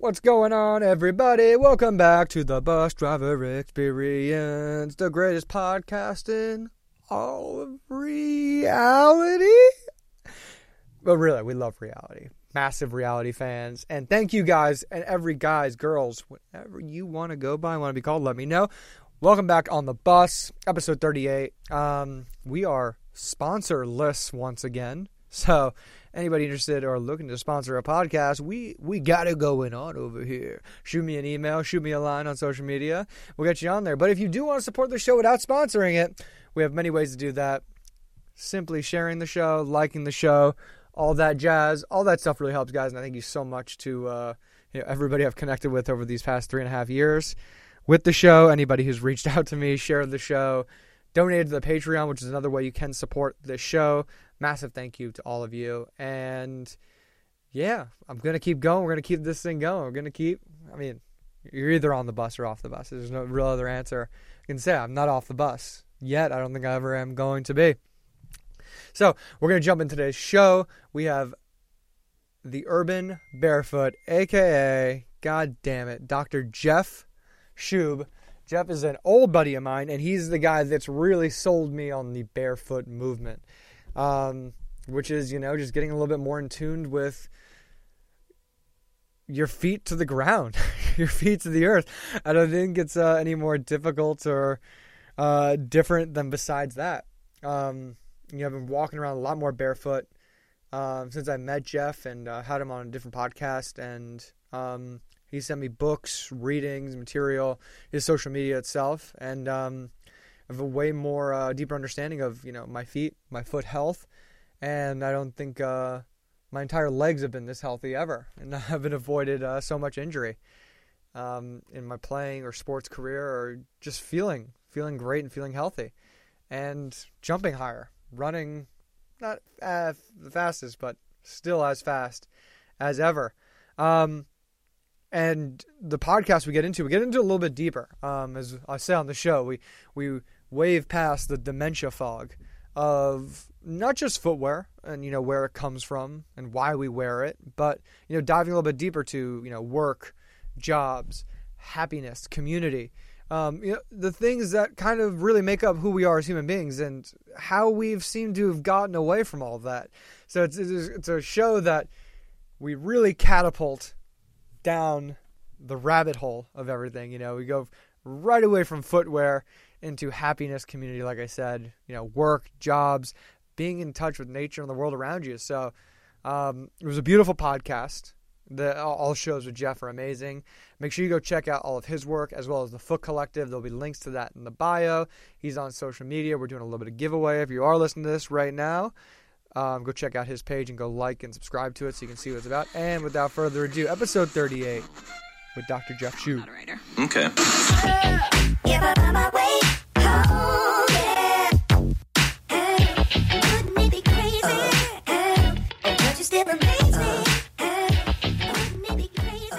What's going on, everybody? Welcome back to the Bus Driver Experience, the greatest podcast in all of reality. But really, we love reality. Massive reality fans. And thank you guys and every guys, girls, whatever you want to go by, want to be called, let me know. Welcome back on the bus, episode 38. Um, we are sponsorless once again. So anybody interested or looking to sponsor a podcast, we we got it going on over here. Shoot me an email, shoot me a line on social media. We'll get you on there. But if you do want to support the show without sponsoring it, we have many ways to do that. Simply sharing the show, liking the show, all that jazz, all that stuff really helps, guys. And I thank you so much to uh, you know, everybody I've connected with over these past three and a half years with the show. Anybody who's reached out to me, shared the show, donated to the Patreon, which is another way you can support the show massive thank you to all of you. And yeah, I'm going to keep going. We're going to keep this thing going. We're going to keep, I mean, you're either on the bus or off the bus. There's no real other answer. I can say I'm not off the bus yet. I don't think I ever am going to be. So we're going to jump into today's show. We have the Urban Barefoot, aka, God damn it, Dr. Jeff Shub. Jeff is an old buddy of mine, and he's the guy that's really sold me on the barefoot movement um, which is, you know, just getting a little bit more in tune with your feet to the ground, your feet to the earth. I don't think it's uh, any more difficult or uh, different than besides that. Um, you know, I've been walking around a lot more barefoot um, since I met Jeff and uh, had him on a different podcast. And um, he sent me books, readings, material, his social media itself. And um, have a way more uh, deeper understanding of you know my feet, my foot health, and I don't think uh, my entire legs have been this healthy ever, and I've been avoided uh, so much injury um, in my playing or sports career, or just feeling feeling great and feeling healthy, and jumping higher, running not the fastest, but still as fast as ever. Um, and the podcast we get into, we get into a little bit deeper. Um, as I say on the show, we we wave past the dementia fog of not just footwear and you know where it comes from and why we wear it, but you know diving a little bit deeper to you know work, jobs, happiness, community, um, you know the things that kind of really make up who we are as human beings and how we've seemed to have gotten away from all that. So it's it's a show that we really catapult down the rabbit hole of everything. You know, we go right away from footwear into happiness community, like I said, you know, work, jobs, being in touch with nature and the world around you. So um, it was a beautiful podcast. The all shows with Jeff are amazing. Make sure you go check out all of his work as well as the Foot Collective. There'll be links to that in the bio. He's on social media. We're doing a little bit of giveaway. If you are listening to this right now, um, go check out his page and go like and subscribe to it so you can see what it's about. And without further ado, episode 38 with Dr. Jeff Shub. Okay.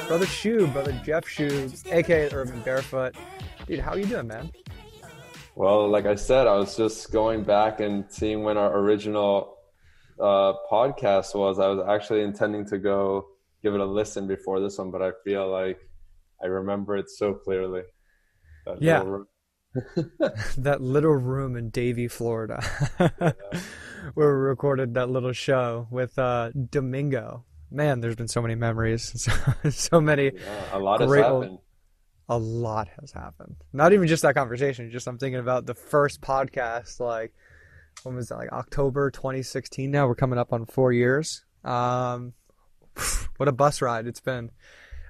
Brother Shub, brother Jeff Shub, aka Urban Barefoot. Dude, how are you doing, man? Well, like I said, I was just going back and seeing when our original uh, podcast was. I was actually intending to go give it a listen before this one, but I feel like I remember it so clearly. That yeah. Little that little room in Davie, Florida, yeah. where we recorded that little show with uh, Domingo. Man, there's been so many memories, so, so many. Yeah, a lot has happened. A lot has happened. Not even just that conversation. Just I'm thinking about the first podcast. Like, when was that? Like October 2016. Now we're coming up on four years. Um, what a bus ride it's been.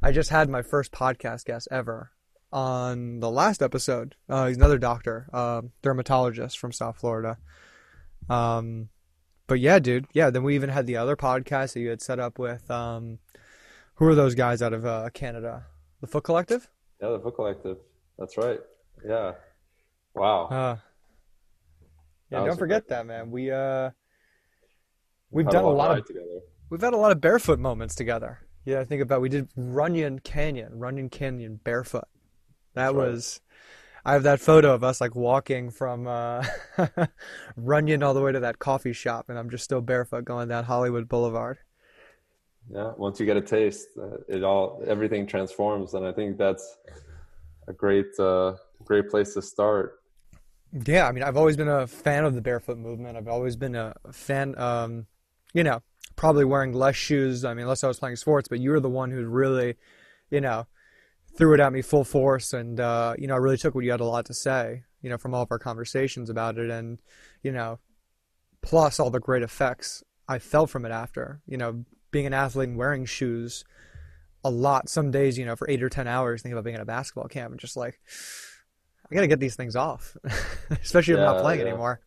I just had my first podcast guest ever on the last episode. Uh, he's another doctor, uh, dermatologist from South Florida. Um, but yeah, dude, yeah. Then we even had the other podcast that you had set up with. Um, who are those guys out of uh, Canada? The Foot Collective. Yeah, the Foot Collective. That's right. Yeah. Wow. Yeah, don't forget that, man. We uh, we've done a lot of together. We've had a lot of barefoot moments together. Yeah, I think about we did Runyon Canyon, Runyon Canyon barefoot. That was I have that photo of us like walking from uh, Runyon all the way to that coffee shop, and I'm just still barefoot going down Hollywood Boulevard. yeah once you get a taste uh, it all everything transforms and i think that's a great uh great place to start yeah i mean i've always been a fan of the barefoot movement i've always been a fan um you know probably wearing less shoes i mean unless i was playing sports but you were the one who really you know threw it at me full force and uh you know i really took what you had a lot to say you know from all of our conversations about it and you know plus all the great effects i felt from it after you know being an athlete and wearing shoes a lot. Some days, you know, for eight or ten hours, thinking about being at a basketball camp and just like, I gotta get these things off, especially if I'm not playing yeah. anymore.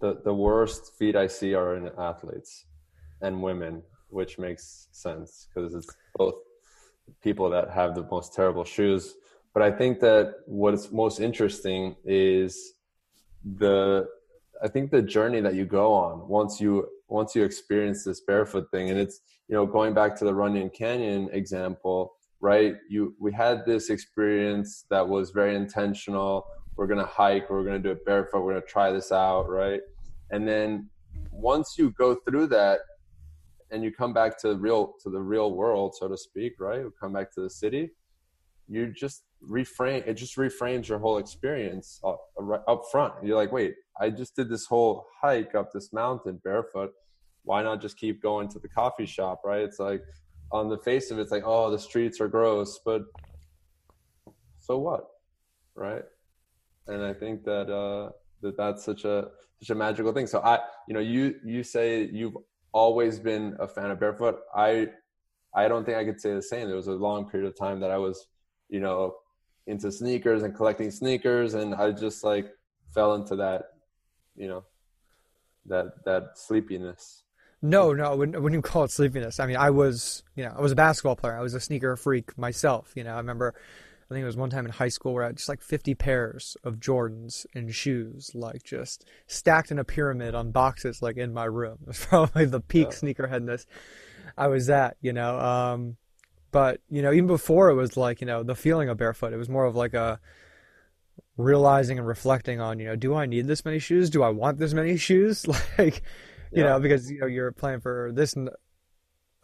The the worst feet I see are in athletes and women, which makes sense because it's both people that have the most terrible shoes. But I think that what is most interesting is the I think the journey that you go on once you once you experience this barefoot thing and it's you know going back to the runyon canyon example right? You we had this experience that was very intentional. We're going to hike we're going to do it barefoot we're going to try this out right? And then once you go through that and you come back to the real to the real world so to speak right? You come back to the city you just reframe it just reframes your whole experience up, up front. You're like wait i just did this whole hike up this mountain barefoot. Why not just keep going to the coffee shop? Right? It's like on the face of it, it's like oh the streets are gross but so what right? And i think that uh that that's such a such a magical thing. So i you know you you say you've always been a fan of barefoot. I i don't think i could say the same. There was a long period of time that i was you know into sneakers and collecting sneakers and i just like fell into that you know that that sleepiness no, no, I wouldn't, I wouldn't call it sleepiness. I mean, I was, you know, I was a basketball player. I was a sneaker freak myself. You know, I remember, I think it was one time in high school where I had just like 50 pairs of Jordans and shoes, like just stacked in a pyramid on boxes, like in my room. It was probably the peak sneakerheadness I was at, you know. Um, but, you know, even before it was like, you know, the feeling of barefoot, it was more of like a, realizing and reflecting on, you know, do I need this many shoes? Do I want this many shoes? Like, you yeah. know, because you know you're playing for this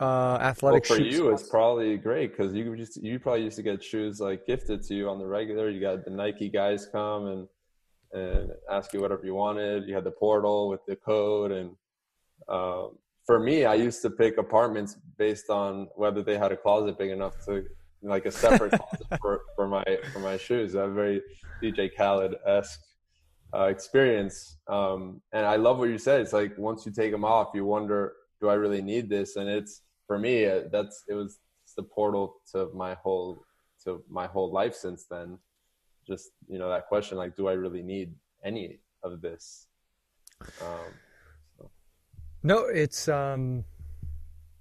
uh, athletic. Well, for you, it's probably great because you just you probably used to get shoes like gifted to you on the regular. You got the Nike guys come and and ask you whatever you wanted. You had the portal with the code, and um, for me, I used to pick apartments based on whether they had a closet big enough to like a separate closet for, for my for my shoes. I'm very DJ Khaled esque uh, experience. Um, and I love what you said. It's like once you take them off, you wonder, do I really need this? And it's for me, uh, that's it was the portal to my whole to my whole life since then. Just you know that question, like, do I really need any of this? Um, so. No, it's um,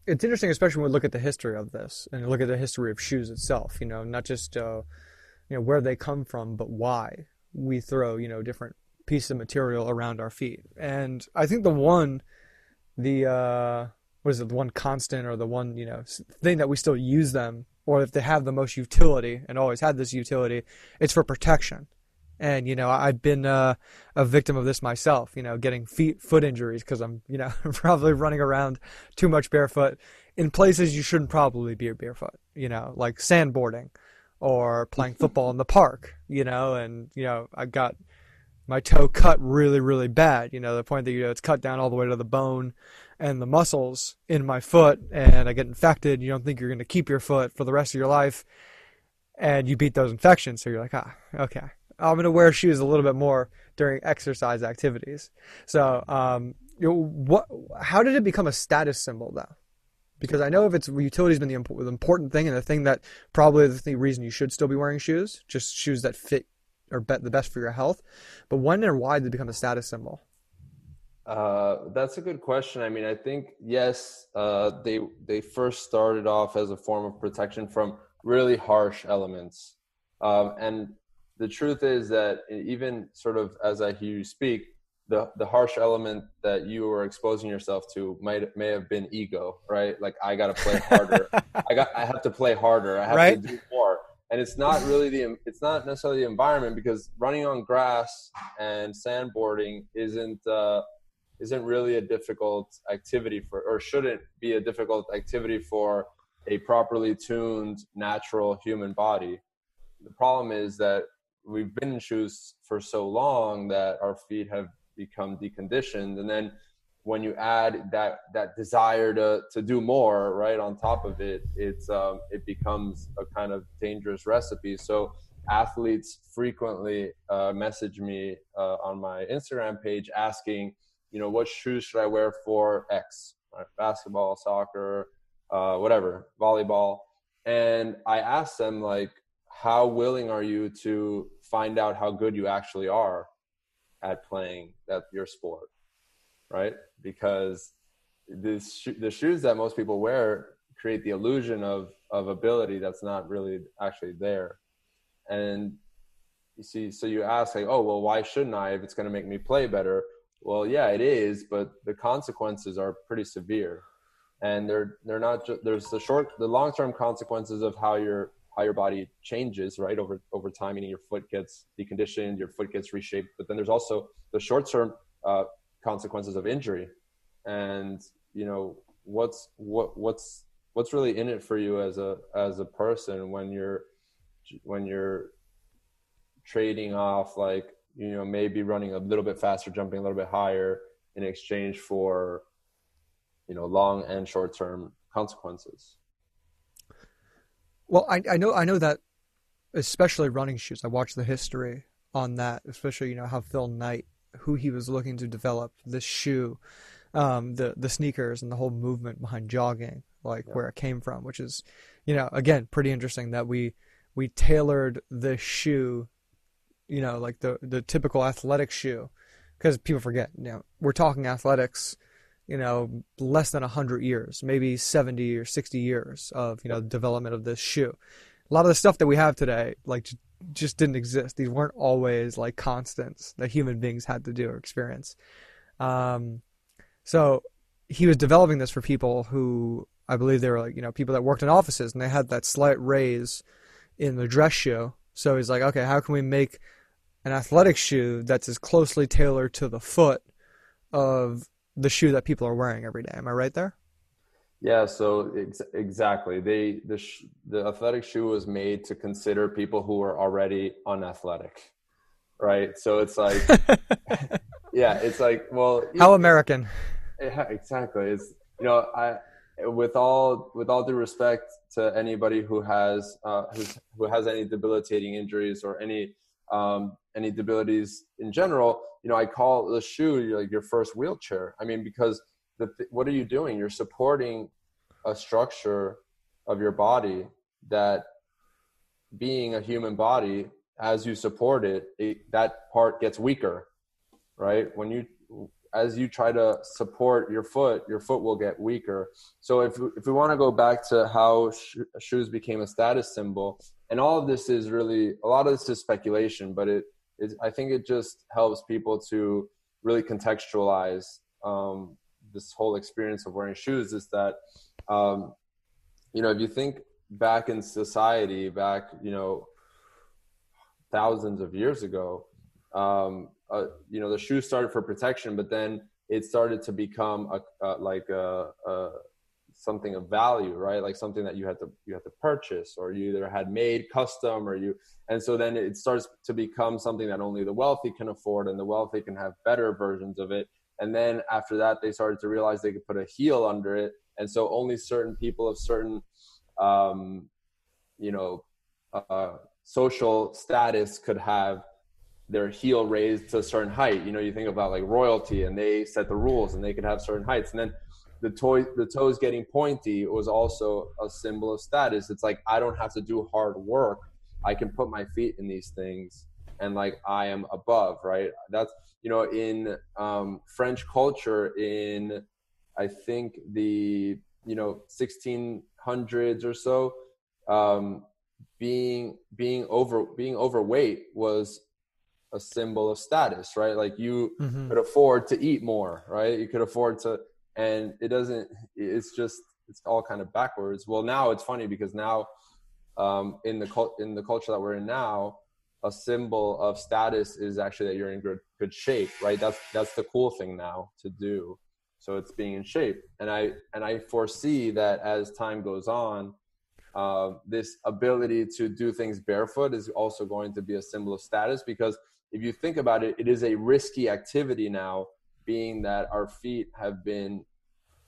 it's interesting, especially when we look at the history of this and look at the history of shoes itself. You know, not just uh, you know where they come from, but why we throw you know different piece of material around our feet. And I think the one, the uh, what is it, the one constant or the one you know thing that we still use them, or if they have the most utility and always had this utility, it's for protection. And you know, I've been uh, a victim of this myself. You know, getting feet foot injuries because I'm you know probably running around too much barefoot in places you shouldn't probably be barefoot. You know, like sandboarding or playing football in the park. You know, and you know I got my toe cut really, really bad. You know, the point that you know it's cut down all the way to the bone and the muscles in my foot, and I get infected. You don't think you're going to keep your foot for the rest of your life, and you beat those infections. So you're like, ah, okay, I'm going to wear shoes a little bit more during exercise activities. So, um, you know, what? How did it become a status symbol though? Because I know if its utility has been the important thing and the thing that probably the reason you should still be wearing shoes, just shoes that fit or bet the best for your health. But when and why did it become a status symbol? Uh, that's a good question. I mean, I think yes, uh, they they first started off as a form of protection from really harsh elements, um, and the truth is that even sort of as I hear you speak, the the harsh element that you were exposing yourself to might may have been ego, right? Like I got to play harder. I got I have to play harder. I have right? to do more and it's not really the it's not necessarily the environment because running on grass and sandboarding isn't uh, isn't really a difficult activity for, or shouldn't be a difficult activity for a properly tuned natural human body. The problem is that we've been in shoes for so long that our feet have become deconditioned, and then when you add that that desire to to do more right on top of it it's um, it becomes a kind of dangerous recipe. So athletes frequently uh, message me uh, on my instagram page asking you know what shoes should i wear for x? Right? basketball soccer uh, whatever volleyball. And i ask them like how willing are you to find out how good you actually are at playing that your sport right? Because this the shoes that most people wear create the illusion of of ability that's not really actually there. And you see, so you ask like, oh well, why shouldn't I if it's going to make me play better? Well, yeah, it is, but the consequences are pretty severe, and they're they're not just there's the short the long term consequences of how your how your body changes right over over time meaning your foot gets deconditioned your foot gets reshaped but then there's also the short term uh, consequences of injury. And you know what's what what's what's really in it for you as a as a person when you're when you're trading off like you know maybe running a little bit faster jumping a little bit higher in exchange for you know long and short term consequences? Well I, I know i know that especially running shoes i watched the history on that especially you know how phil knight who he was looking to develop, this shoe, um, the the sneakers, and the whole movement behind jogging, like yeah. where it came from, which is, you know, again, pretty interesting that we we tailored the shoe, you know, like the the typical athletic shoe, because people forget, you know, we're talking athletics, you know, less than hundred years, maybe seventy or sixty years of you know development of this shoe. A lot of the stuff that we have today, like just didn't exist. These weren't always like constants that human beings had to do or experience. Um, so he was developing this for people who I believe they were like you know people that worked in offices and they had that slight raise in the dress shoe. So he's like, okay, how can we make an athletic shoe that's as closely tailored to the foot of the shoe that people are wearing every day? Am I right there? Yeah, so ex- exactly. They the sh- the athletic shoe was made to consider people who are already unathletic, right? So it's like, yeah, it's like, well, how American? Yeah, exactly. It's you know, I with all with all due respect to anybody who has uh, who has any debilitating injuries or any um, any debilities in general, you know, I call the shoe like your first wheelchair. I mean, because the th- what are you doing? You're supporting a structure of your body that being a human body as you support it, it, that part gets weaker right when you as you try to support your foot your foot will get weaker so if if we want to go back to how sh- shoes became a status symbol and all of this is really a lot of this is speculation but it is i think it just helps people to really contextualize um, this whole experience of wearing shoes is that um, you know if you think back in society back you know thousands of years ago um, uh, you know the shoes started for protection but then it started to become a, uh, like a, a, something of value right? Like something that you had to you had to purchase or you either had made custom or you and so then it starts to become something that only the wealthy can afford and the wealthy can have better versions of it and then after that, they started to realize they could put a heel under it. And so only certain people of certain, um, you know, uh, social status could have their heel raised to a certain height. You know, you think about like royalty and they set the rules and they could have certain heights. And then the toy, the toes getting pointy was also a symbol of status. It's like, I don't have to do hard work. I can put my feet in these things and like I am above, right? That's you know in um, French culture in I think the you know 1600s or so um, being being over being overweight was a symbol of status right like you mm-hmm. could afford to eat more right you could afford to and it doesn't it's just it's all kind of backwards well now it's funny because now um, in the cult in the culture that we're in now a symbol of status is actually that you're in good good shape, right? That's that's the cool thing now to do. So it's being in shape, and I and I foresee that as time goes on, uh, this ability to do things barefoot is also going to be a symbol of status because if you think about it, it is a risky activity now, being that our feet have been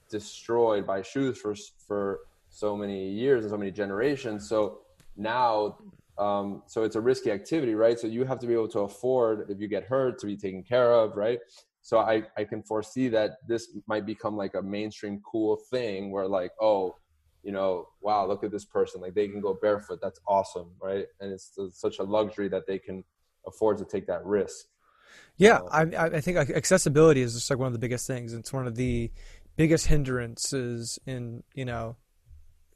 destroyed by shoes for for so many years and so many generations. So now um, so it's a risky activity, right? So you have to be able to afford if you get hurt to be taken care of, right? So I, I can foresee that this might become like a mainstream cool thing where like, oh, you know, wow, look at this person. Like they can go barefoot. That's awesome, right? And it's, it's such a luxury that they can afford to take that risk. Yeah, I, I think accessibility is just like one of the biggest things. It's one of the biggest hindrances in you know,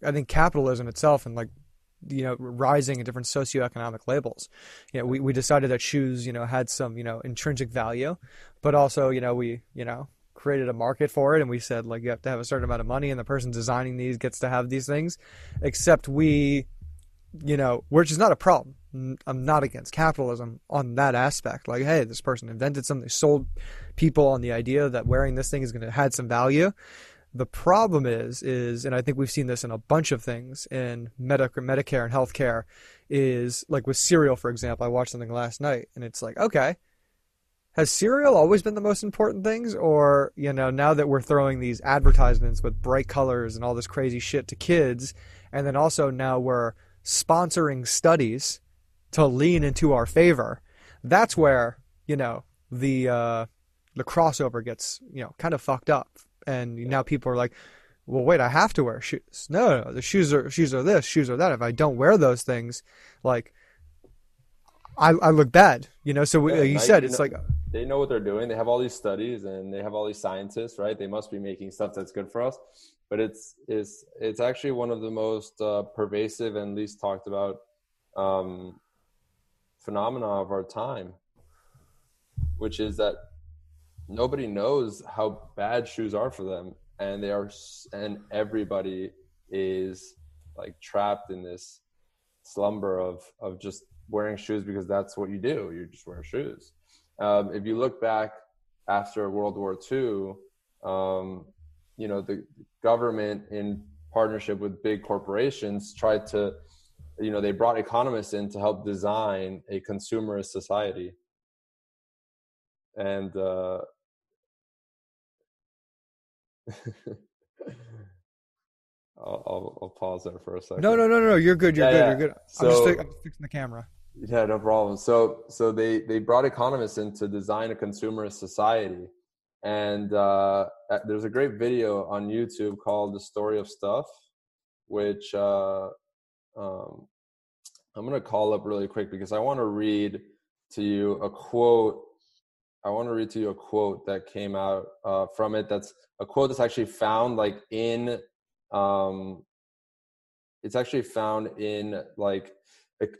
I think capitalism itself and like you know rising in different socioeconomic labels. You know, we, we decided that shoes you know had some you know intrinsic value, but also you know we you know created a market for it and we said like you have to have a certain amount of money and the person designing these gets to have these things. Except we, you know, which is not a problem. I'm not against capitalism on that aspect. Like, hey, this person invented something, sold people on the idea that wearing this thing is going to add some value. The problem is, is, and I think we've seen this in a bunch of things in Medicare, Medicare and healthcare, is like with cereal, for example. I watched something last night, and it's like, okay, has cereal always been the most important things, or you know, now that we're throwing these advertisements with bright colors and all this crazy shit to kids, and then also now we're sponsoring studies to lean into our favor, that's where you know the uh, the crossover gets you know kind of fucked up and now people are like, well, wait, I have to wear shoes. No, no, the shoes are shoes are this, shoes are that. If I don't wear those things, like, I, I look bad, you know. So yeah, you said, it's know, like they know what they're doing. They have all these studies and they have all these scientists, right? They must be making stuff that's good for us. But it's it's it's actually one of the most uh, pervasive and least talked about um, phenomena of our time, which is that nobody knows how bad shoes are for them and they are and everybody is like trapped in this slumber of of just wearing shoes because that's what you do. You just wear shoes. Um, if you look back after world war ii um, you know the government in partnership with big corporations tried to you know they brought economists in to help design a consumerist society. And uh, I'll, I'll, I'll, pause there for a second. No, no, no, no. You're good. You're yeah, good. Yeah. You're good. So, I'm, just, I'm just fixing the camera. Yeah, no problem. So, so they they brought economists in to design a consumerist society, and uh, there's a great video on YouTube called "The Story of Stuff," which uh, um, I'm gonna call up really quick because I want to read to you a quote I want to read to you a quote that came out uh, from it. That's a quote that's actually found like in, um, it's actually found in like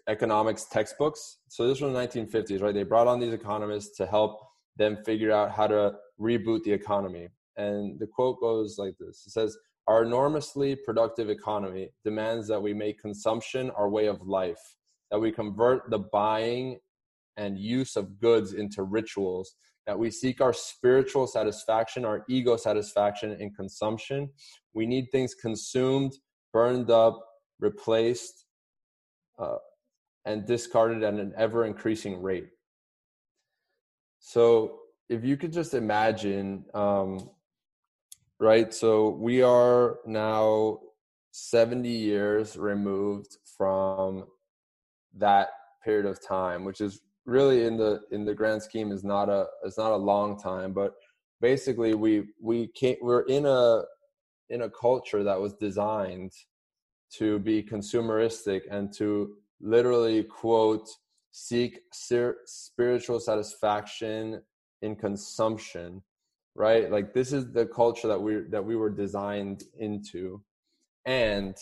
economics textbooks. So this was the 1950s, right? They brought on these economists to help them figure out how to reboot the economy. And the quote goes like this: It says, "Our enormously productive economy demands that we make consumption our way of life." That we convert the buying and use of goods into rituals, that we seek our spiritual satisfaction, our ego satisfaction in consumption. We need things consumed, burned up, replaced, uh, and discarded at an ever increasing rate. So, if you could just imagine, um, right? So, we are now 70 years removed from that period of time, which is really in the in the grand scheme is not a it's not a long time but basically we we can't we're in a in a culture that was designed to be consumeristic and to literally quote seek spiritual satisfaction in consumption right? Like this is the culture that we that we were designed into. And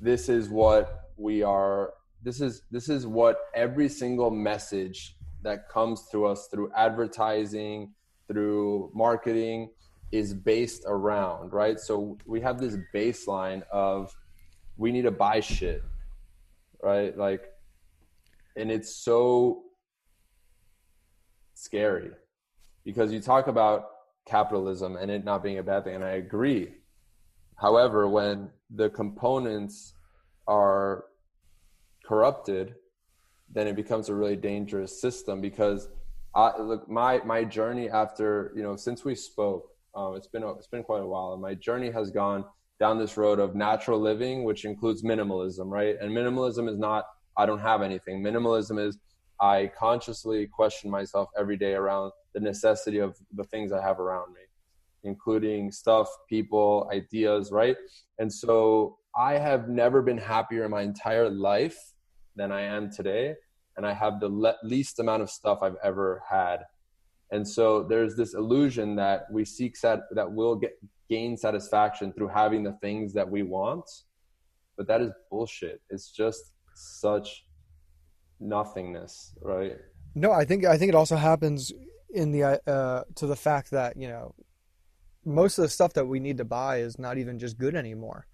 this is what we are this is this is what every single message that comes to us through advertising through marketing is based around right? So we have this baseline of we need to buy shit right? Like and it's so scary because you talk about capitalism and it not being a bad thing and i agree. However when the components are corrupted then it becomes a really dangerous system because I, look my my journey after you know since we spoke um, it's been it's been quite a while and my journey has gone down this road of natural living which includes minimalism right? And minimalism is not i don't have anything. Minimalism is i consciously question myself every day around the necessity of the things i have around me including stuff people ideas right? And so i have never been happier in my entire life than i am today and I have the le- least amount of stuff I've ever had. And so there's this illusion that we seek sat- that we'll get gain satisfaction through having the things that we want, but that is bullshit. It's just such nothingness, right? No, I think I think it also happens in the uh, to the fact that you know most of the stuff that we need to buy is not even just good anymore.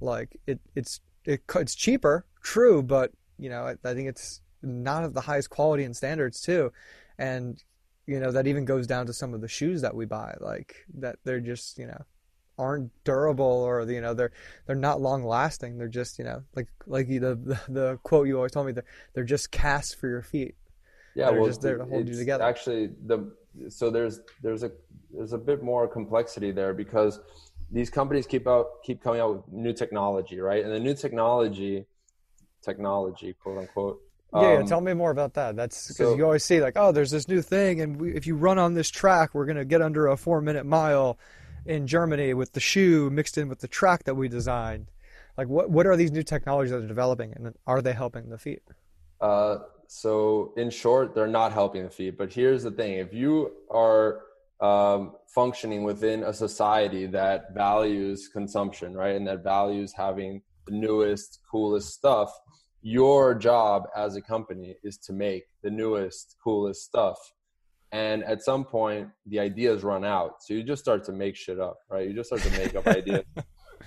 Like it, it's it, it's cheaper, true, but you know I, I think it's not of the highest quality and standards too. And you know that even goes down to some of the shoes that we buy like that they're just you know aren't durable or you know they're they're not long lasting they're just you know like like the the, the quote you always told me they're, they're just cast for your feet. Yeah they're well, just there to hold you together. actually the so there's there's a there's a bit more complexity there because these companies keep out keep coming out with new technology right? And the new technology technology quote unquote yeah, yeah, um, tell me more about that. That's because so, you always see like, oh, there's this new thing, and we, if you run on this track, we're gonna get under a four-minute mile in Germany with the shoe mixed in with the track that we designed. Like, what what are these new technologies that are developing, and are they helping the feet? Uh, so in short, they're not helping the feet. But here's the thing: if you are um, functioning within a society that values consumption, right, and that values having the newest, coolest stuff your job as a company is to make the newest, coolest stuff. And at some point, the ideas run out. So you just start to make shit up, right? You just start to make up ideas.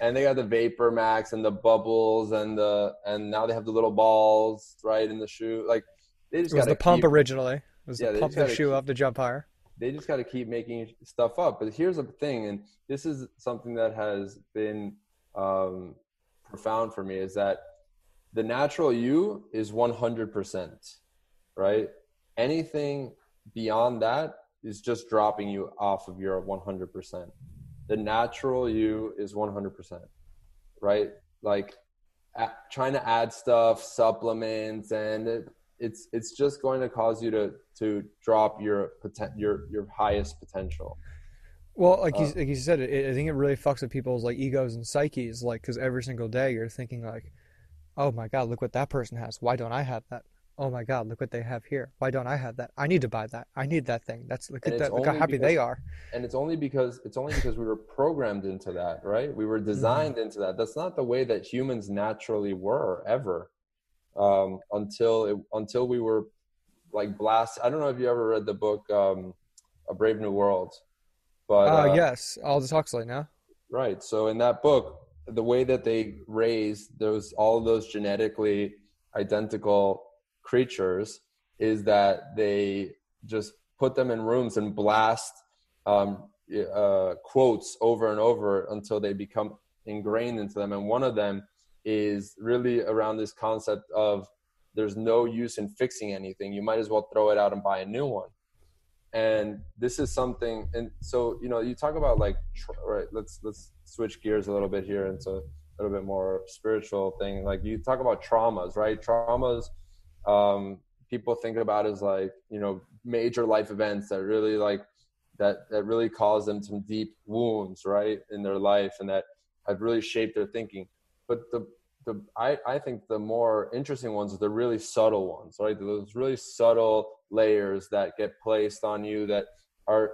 And they got the Vapor Max and the bubbles and the and now they have the little balls, right, in the shoe. Like they just got the keep, pump originally. It was yeah, the pump the shoe keep, up to jump higher. They just got to keep making stuff up. But here's the thing, and this is something that has been um, profound for me, is that the natural you is 100%, right? Anything beyond that is just dropping you off of your 100%. The natural you is 100%, right? Like trying to add stuff, supplements, and it, it's it's just going to cause you to to drop your your your highest potential. Well, like you, uh, like you said, it, I think it really fucks with people's like egos and psyches, like because every single day you're thinking like, oh my god, look what that person has. Why don't I have that? Oh my god, look what they have here. Why don't I have that? I need to buy that. I need that thing. That's look at that. Look how happy because, they are. And it's only because it's only because we were programmed into that, right? We were designed mm-hmm. into that. That's not the way that humans naturally were ever. Um, until it, until we were like blast. I don't know if you ever read the book um, A Brave New World, but uh, uh, yes, Aldous Huxley. Now, right. So in that book, the way that they raise those all those genetically identical creatures is that they just put them in rooms and blast um, uh, quotes over and over until they become ingrained into them. And one of them is really around this concept of there's no use in fixing anything. You might as well throw it out and buy a new one. And this is something, and so you know, you talk about like, right? Let's let's switch gears a little bit here into a little bit more spiritual thing. Like you talk about traumas, right? Traumas, um, people think about as like you know major life events that really like that that really cause them some deep wounds, right, in their life, and that have really shaped their thinking. But the the I, I think the more interesting ones are the really subtle ones, right? Those really subtle layers that get placed on you that are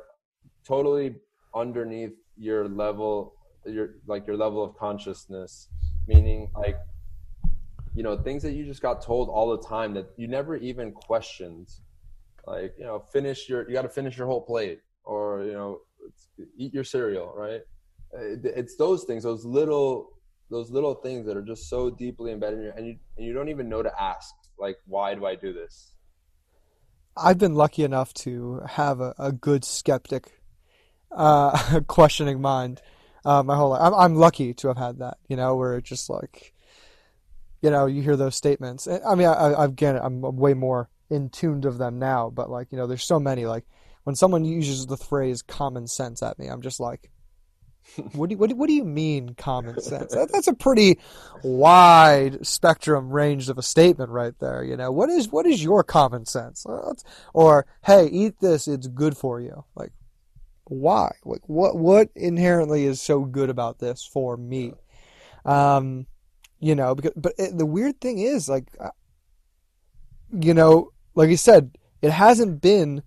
totally underneath your level your like your level of consciousness. Meaning like you know things that you just got told all the time that you never even questioned. Like you know finish your you got to finish your whole plate or you know eat your cereal right? It's those things those little those little things that are just so deeply embedded in you and you, and you don't even know to ask Like, why do I do this? I've been lucky enough to have a, a good skeptic, uh, questioning mind uh, my whole life. I'm, I'm lucky to have had that, you know, where it's just like, you know, you hear those statements. I mean, I, I, again, I'm way more in tuned of them now, but like, you know, there's so many. Like, when someone uses the phrase common sense at me, I'm just like, what do you, what do, what do you mean common sense? That, that's a pretty wide spectrum range of a statement right there. You know, what is what is your common sense? Or hey, eat this; it's good for you. Like, why? Like, what what inherently is so good about this for me? Um, you know, because but it, the weird thing is, like, uh, you know, like you said, it hasn't been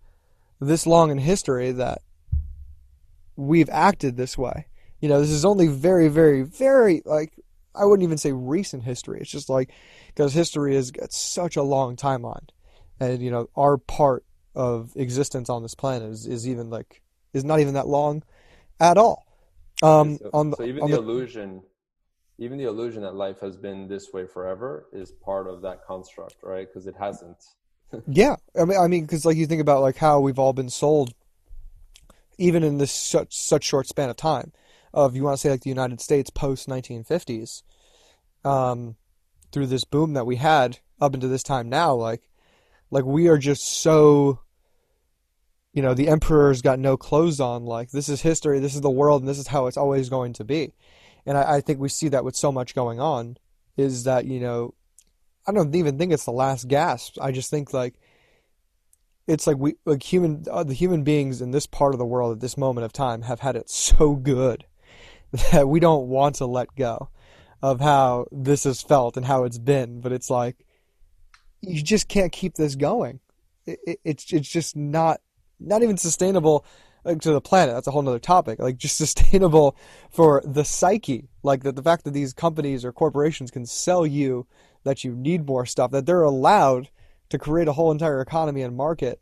this long in history that we've acted this way. You know, this is only very, very, very like I wouldn't even say recent history. It's just like because history has got such a long timeline, and you know our part of existence on this planet is, is even like is not even that long at all. Um, so, on the, so even the, the illusion, even the illusion that life has been this way forever is part of that construct, right? Because it hasn't. yeah, I mean, I mean, because like you think about like how we've all been sold, even in this such such short span of time of you want to say like the United States post 1950s, um, through this boom that we had up into this time now, like like we are just so you know the emperor's got no clothes on like this is history this is the world and this is how it's always going to be. And I, I, think we see that with so much going on is that you know i don't even think it's the last gasp. I just think like it's like we like human uh, the human beings in this part of the world at this moment of time have had it so good that we don't want to let go of how this has felt and how it's been. But it's like you just can't keep this going. It, it, it's it's just not not even sustainable like, to the planet. That's a whole other topic. Like just sustainable for the psyche. Like that the fact that these companies or corporations can sell you that you need more stuff, that they're allowed to create a whole entire economy and market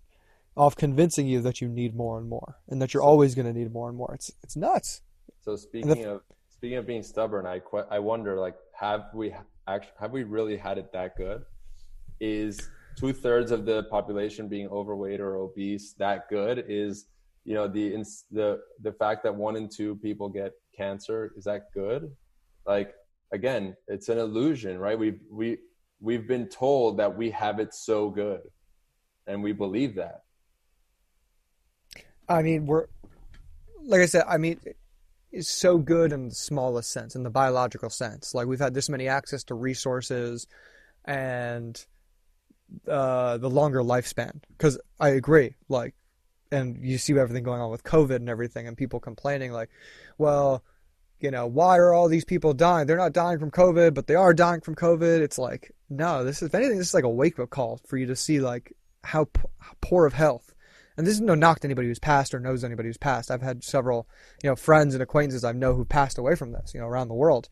off convincing you that you need more and more and that you're always going to need more and more. It's it's nuts. So speaking of speaking of being stubborn, I I wonder like have we actually have we really had it that good? Is two thirds of the population being overweight or obese that good? Is you know the the the fact that one in two people get cancer is that good? Like again, it's an illusion, right? We we we've been told that we have it so good, and we believe that. I mean, we're like I said. I mean, it's so good in the smallest sense, in the biological sense. Like we've had this many access to resources and uh, the longer lifespan. Because I agree, like, and you see everything going on with COVID and everything, and people complaining, like, well, you know, why are all these people dying? They're not dying from COVID, but they are dying from COVID. It's like, no, this is, if anything, this is like a wake up call for you to see, like, how, p- how poor of health and this is no knock to anybody who's passed or knows anybody who's passed. I've had several, you know, friends and acquaintances I know who passed away from this, you know, around the world.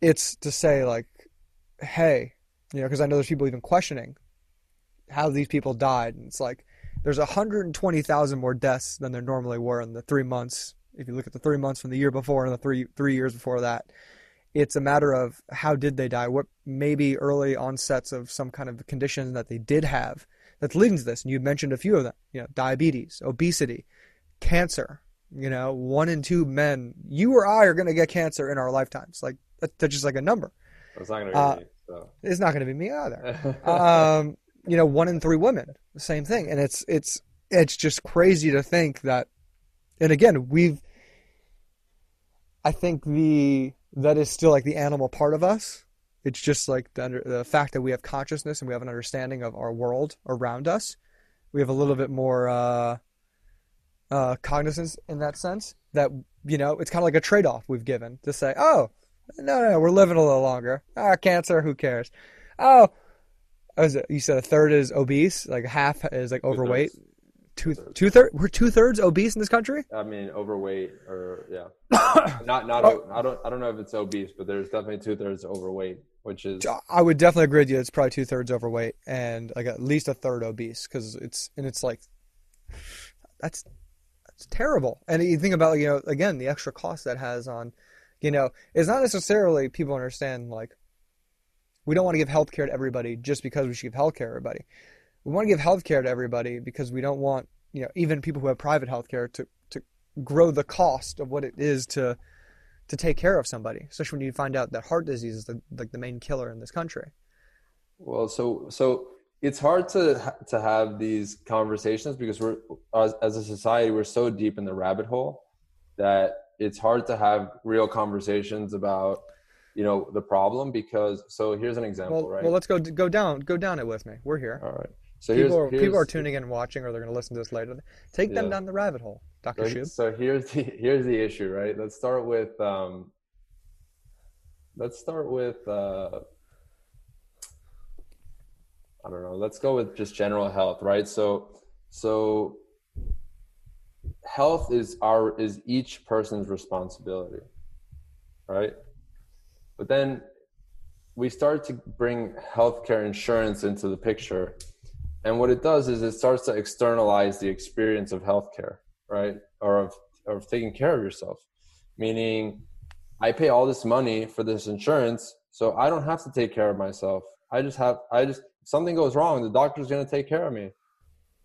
It's to say like, hey, you know, because I know there's people even questioning how these people died, and it's like there's 120,000 more deaths than there normally were in the three months. If you look at the three months from the year before and the three three years before that, it's a matter of how did they die? What maybe early onsets of some kind of condition that they did have that's leading to this. And you mentioned a few of them, you know, diabetes, obesity, cancer. You know, one in two men, you or I, are going to get cancer in our lifetimes. Like that's just like a number. It's not going to be uh, me. So. It's not going to be me either. um, you know, one in three women, the same thing, and it's it's it's just crazy to think that. And again, we've. I think the that is still like the animal part of us it's just like the, the fact that we have consciousness and we have an understanding of our world around us. We have a little bit more uh, uh, cognizance in that sense. That you know, it's kind of like a trade-off we've given to say, "Oh, no, no, we're living a little longer. Ah, cancer, who cares? Oh, you said a third is obese, like half is like overweight two two thirds we're two thirds obese in this country. I mean, overweight or yeah, not not oh. I don't I don't know if it's obese, but there's definitely two thirds overweight, which is I would definitely agree with you. It's probably two thirds overweight and like at least a third obese because it's and it's like that's that's terrible. And you think about you know again the extra cost that has on, you know, it's not necessarily people understand like we don't want to give health care to everybody just because we should give health care to everybody. We want to give health care to everybody because we don't want, you know, even people who have private health care to, to grow the cost of what it is to to take care of somebody, especially when you find out that heart disease is the, like the main killer in this country. Well, so so it's hard to to have these conversations because we're as, as a society we're so deep in the rabbit hole that it's hard to have real conversations about you know the problem because so here's an example well, right? well let's go go down go down it with me. We're here. All right so people, here's, are, here's, people are tuning in and watching or they're going to listen to this later take them Yeah. down the rabbit hole dr so, Shub. so here's the here's the issue right let's start with um let's start with uh i don't know let's go with just general health right so so health is our is each person's responsibility right but then we start to bring healthcare insurance into the picture and what it does is it starts to externalize the experience of healthcare right? Or of, of taking care of yourself. Meaning i pay all this money for this insurance so i don't have to take care of myself. I just have i just something goes wrong the doctor's going to take care of me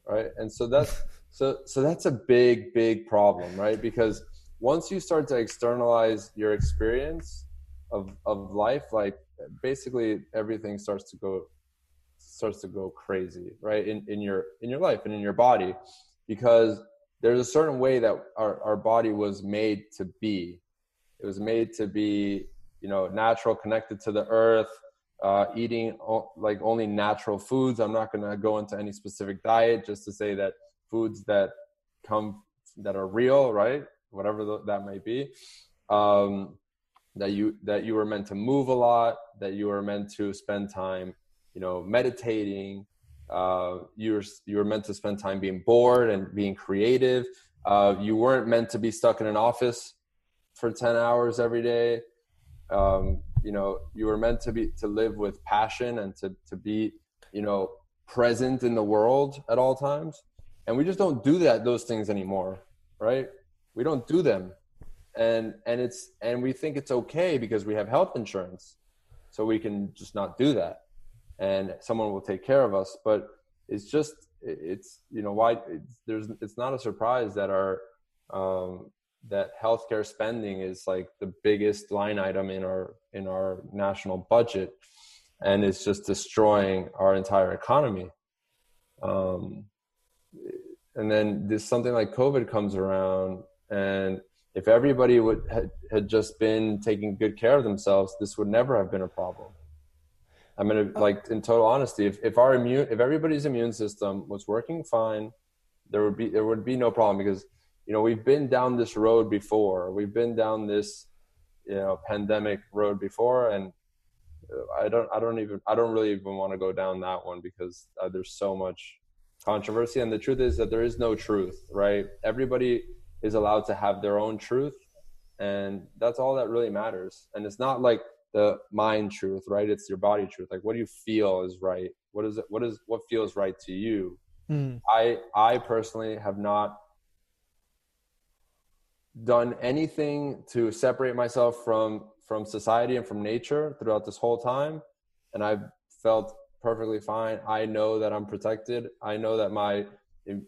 right? And so that's so so that's a big big problem right? Because once you start to externalize your experience of of life like basically everything starts to go starts to go crazy right in in your in your life and in your body because there's a certain way that our, our body was made to be. It was made to be you know natural connected to the earth uh, eating o- like only natural foods. I'm not going to go into any specific diet just to say that foods that come that are real right whatever th- that might be um, that you that you were meant to move a lot that you were meant to spend time you know meditating uh, you were you were meant to spend time being bored and being creative. Uh, you weren't meant to be stuck in an office for 10 hours every day. Um, you know you were meant to be to live with passion and to to be you know present in the world at all times. And we just don't do that those things anymore right? We don't do them. And and it's and we think it's okay because we have health insurance. So we can just not do that and someone will take care of us. But it's just it's you know why it's, there's it's not a surprise that our um that healthcare spending is like the biggest line item in our in our national budget and it's just destroying our entire economy. Um and then this something like covid comes around and if everybody would had, had just been taking good care of themselves this would never have been a problem i mean like in total honesty if, if our immune if everybody's immune system was working fine there would be there would be no problem because you know we've been down this road before. We've been down this you know pandemic road before and i don't i don't even i don't really even want to go down that one because uh, there's so much controversy. And the truth is that there is no truth right? Everybody is allowed to have their own truth and that's all that really matters. And it's not like the mind truth right? It's your body truth. Like what do you feel is right? What is it what is what feels right to you? Mm. i i personally have not done anything to separate myself from from society and from nature throughout this whole time and i've felt perfectly fine. I know that i'm protected. I know that my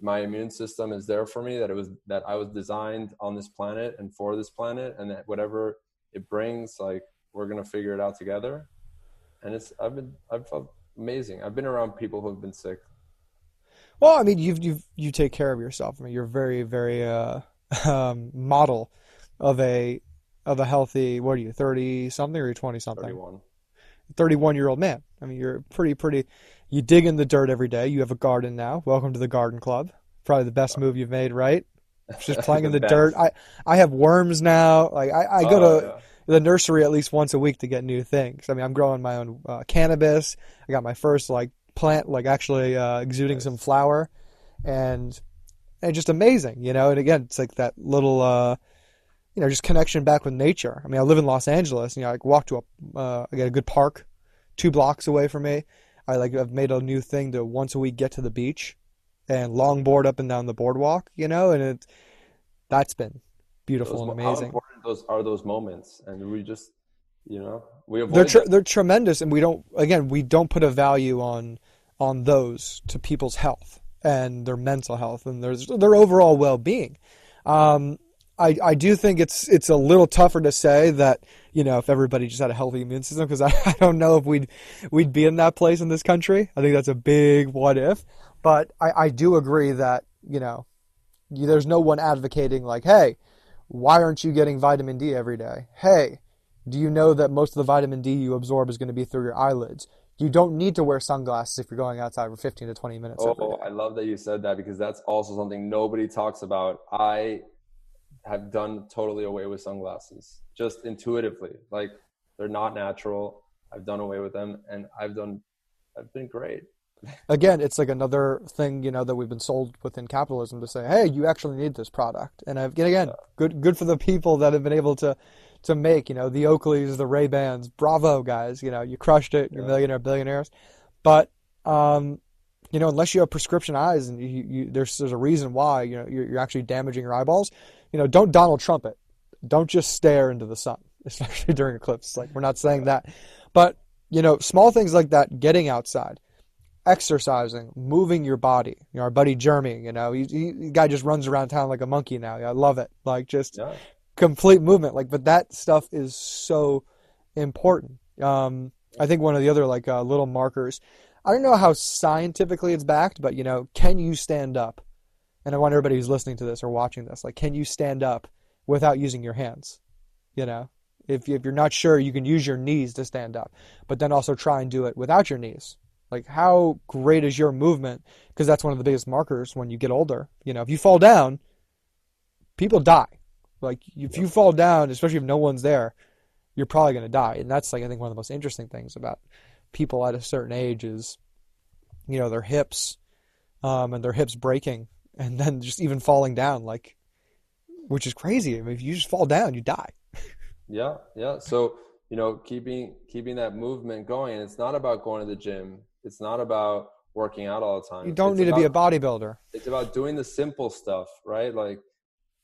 my immune system is there for me that it was that i was designed on this planet and for this planet and that whatever it brings like we're gonna figure it out together and it's i've been i've felt amazing i've been around people who have been sick Well, I mean, you've you've you take care of yourself. I mean, you're very very uh, um, model of a of a healthy. What are you, thirty something or twenty something? 31 Thirty-one year old man. I mean, you're pretty pretty. You dig in the dirt every day. You have a garden now. Welcome to the garden club. Probably the best move you've made, right? Just playing in the best. dirt. I I have worms now. Like I, I go Oh, to yeah. The nursery at least once a week to get new things. I mean, I'm growing my own uh, cannabis. I got my first like plant, like actually uh, exuding some flower, and and just amazing, you know. And again, it's like that little, uh, you know, just connection back with nature. I mean, I live in Los Angeles, and you know, I walk to a, uh, I got a good park, two blocks away from me. I like I've made a new thing to once a week get to the beach, and longboard up and down the boardwalk, you know, and it that's been beautiful Those and mo- How amazing. important those are those moments, and we just you know, we avoid they're tr- they're tremendous, and we don't again we don't put a value on on those to people's health and their mental health and their their overall well being. Um, I I do think it's it's a little tougher to say that you know if everybody just had a healthy immune system because I, I don't know if we'd we'd be in that place in this country. I think that's a big what if, but I I do agree that you know there's no one advocating like hey why aren't you getting vitamin D every day? Hey, do you know that most of the vitamin D you absorb is going to be through your eyelids? You don't need to wear sunglasses if you're going outside for 15 to 20 minutes. Oh. I love that you said that because that's also something nobody talks about. I have done totally away with sunglasses just intuitively. Like they're not natural. I've done away with them and I've done I've been great. Again, it's like another thing, you know, that we've been sold within capitalism to say, hey, you actually need this product. And I've, again, good good for the people that have been able to to make, you know, the Oakleys, the Ray Bans. Bravo, guys. You know, you crushed it. You're Yeah. millionaire, billionaires. But um, you know, unless you have prescription eyes and you, you there's there's a reason why, you know, you're, you're actually damaging your eyeballs. You know, don't Donald Trump it. Don't just stare into the sun, especially during eclipse. Like we're not saying that, but you know, small things like that, getting outside, exercising, moving your body. You know, our buddy Jeremy, you know, he, he the guy just runs around town like a monkey now. I love it. Like just Yeah. complete movement. Like, but that stuff is so important. Um, I think one of the other like uh, little markers. I don't know how scientifically it's backed, but you know, can you stand up? And I want everybody who's listening to this or watching this, like, can you stand up without using your hands? You know, if if you're not sure, you can use your knees to stand up, but then also try and do it without your knees. Like, how great is your movement? Because that's one of the biggest markers when you get older. You know, if you fall down, people die. Like, if you fall down, especially if no one's there, you're probably going to die. And that's like I think one of the most interesting things about people at a certain age is, you know, their hips, um, and their hips breaking, and then just even falling down, like, which is crazy. I mean, if you just fall down, you die. Yeah, yeah. So, you know, keeping keeping that movement going. It's not about going to the gym. It's not about working out all the time. You don't It's need to be a bodybuilder. it's about doing the simple stuff, right? Like,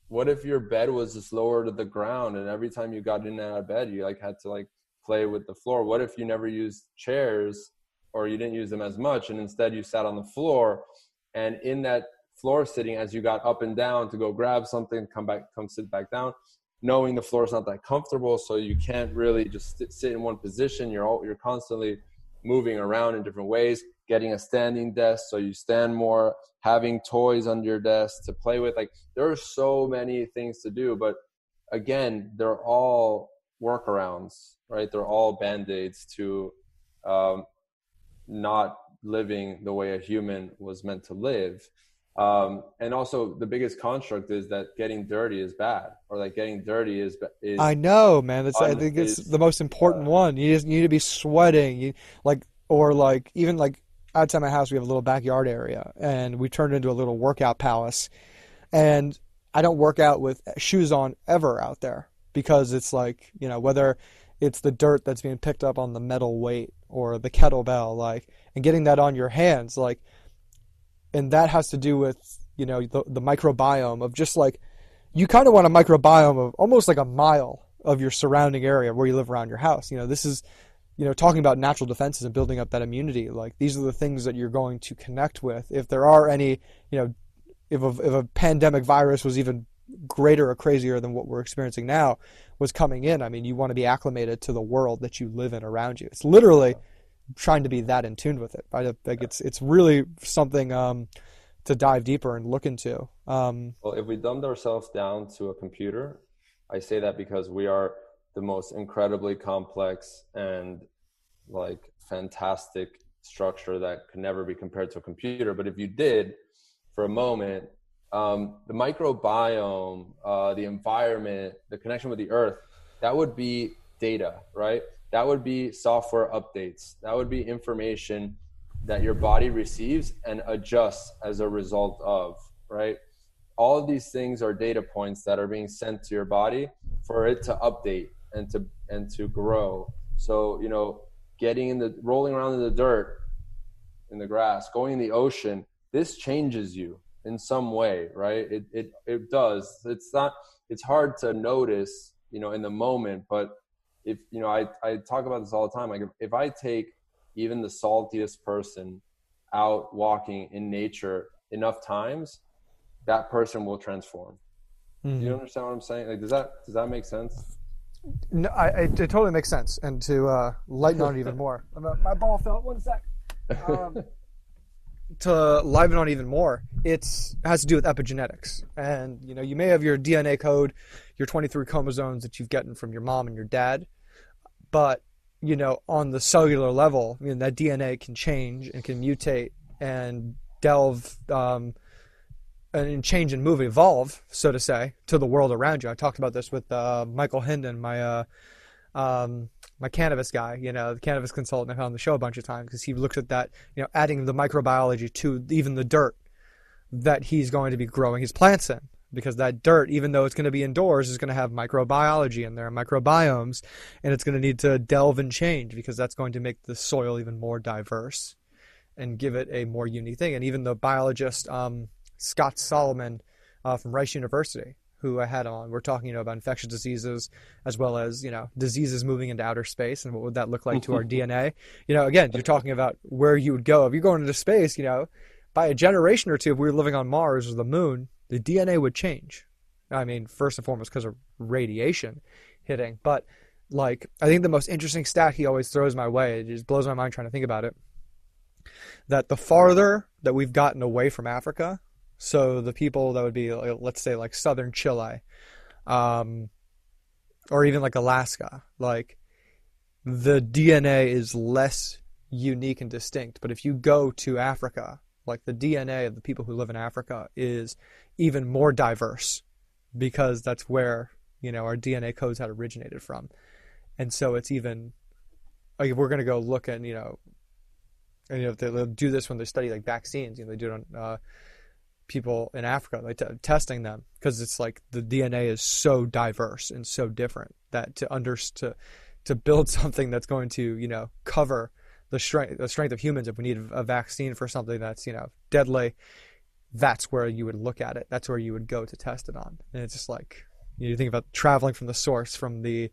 what if your bed was just lower to the ground, and every time you got in and out of bed, you like had to like play with the floor? What if you never used chairs, or you didn't use them as much, and instead you sat on the floor, and in that floor sitting, as you got up and down to go grab something, come back, come sit back down, knowing the floor is not that comfortable, so you can't really just sit, sit in one position. You're all, you're constantly moving around in different ways, getting a standing desk so you stand more, having toys under your desk to play with. Like there are so many things to do, but again, they're all workarounds, right? They're all band-aids to um, not living the way a human was meant to live. Um, and also the biggest construct is that getting dirty is bad or like getting dirty is, is I know, man. That's I think it's is, the most important uh, one. You just need to be sweating. You like or like even like outside my house we have a little backyard area and we turned it into a little workout palace. And I don't work out with shoes on ever out there because it's like, you know, whether it's the dirt that's being picked up on the metal weight or the kettlebell like and getting that on your hands like and that has to do with, you know, the the microbiome of just like you kind of want a microbiome of almost like a mile of your surrounding area where you live around your house. You know, this is, you know, talking about natural defenses and building up that immunity. Like these are the things that you're going to connect with. If there are any, you know, if a, if a pandemic virus was even greater or crazier than what we're experiencing now was coming in, I mean, you want to be acclimated to the world that you live in around you. It's literally trying to be that in tune with it. I think it's it's really something um, to dive deeper and look into. Um, Well, if we dumbed ourselves down to a computer, I say that because we are the most incredibly complex and like fantastic structure that could never be compared to a computer. But if you did for a moment, um, the microbiome, uh, the environment, the connection with the earth, that would be data, right? That would be software updates. That would be information that your body receives and adjusts as a result of, right? All of these things are data points that are being sent to your body for it to update and to and to grow. So, you know, getting in the rolling around in the dirt, in the grass, going in the ocean, this changes you in some way, right? It it it does. It's not it's hard to notice, you know, in the moment, but if you know I, I talk about this all the time like if, if i take even the saltiest person out walking in nature enough times that person will transform mm-hmm. you understand what i'm saying like does that does that make sense no, I, I, it totally makes sense. And to uh, lighten on it even more, my ball fell. One sec. Um, to liven on even more, it has to do with epigenetics. And you know, you may have your DNA code, your 23 chromosomes that you've gotten from your mom and your dad, but you know, on the cellular level, I mean, that DNA can change and can mutate and delve um, and change and move, evolve, so to say, to the world around you. I talked about this with uh, Michael Hinden, my uh, um, my cannabis guy, you know, the cannabis consultant I've had on the show a bunch of times because he looks at that, you know, adding the microbiology to even the dirt that he's going to be growing his plants in. Because that dirt, even though it's going to be indoors, is going to have microbiology in there, microbiomes, and it's going to need to delve and change because that's going to make the soil even more diverse and give it a more unique thing. And even the biologist um, Scott Solomon uh, from Rice University, who I had on. We're talking, you know, about infectious diseases as well as, you know, diseases moving into outer space and what would that look like to our DNA. You know, again, you're talking about where you would go. If you're going into space, you know, by a generation or two, if we were living on Mars or the moon, the DNA would change. I mean, first and foremost, because of radiation hitting. But, like, I think the most interesting stat he always throws my way, it just blows my mind trying to think about it, that the farther that we've gotten away from Africa, so the people that would be, let's say, like southern Chile, um, or even like Alaska, like the DNA is less unique and distinct. But if you go to Africa, like the DNA of the people who live in Africa is even more diverse because that's where you know our DNA codes had originated from, and so it's even like if we're going to go look at you know, and you know they'll do this when they study like vaccines, you know they do it on. Uh, people in Africa, like t- testing them because it's like the DNA is so diverse and so different that to under to to build something that's going to you know cover the strength the strength of humans if we need a vaccine for something that's you know deadly that's where you would look at it. That's where you would go to test it on. And it's just like you think about traveling from the source from the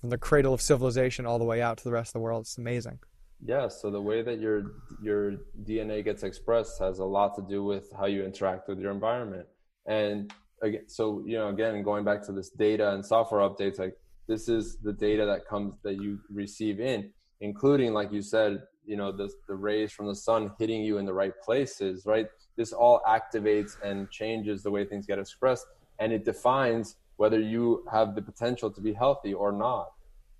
from the cradle of civilization all the way out to the rest of the world it's amazing yeah, so the way that your your DNA gets expressed has a lot to do with how you interact with your environment. And again, so you know, again, going back to this data and software updates, like this is the data that comes that you receive in, including, like you said, you know, the the rays from the sun hitting you in the right places, right? This all activates and changes the way things get expressed, and it defines whether you have the potential to be healthy or not.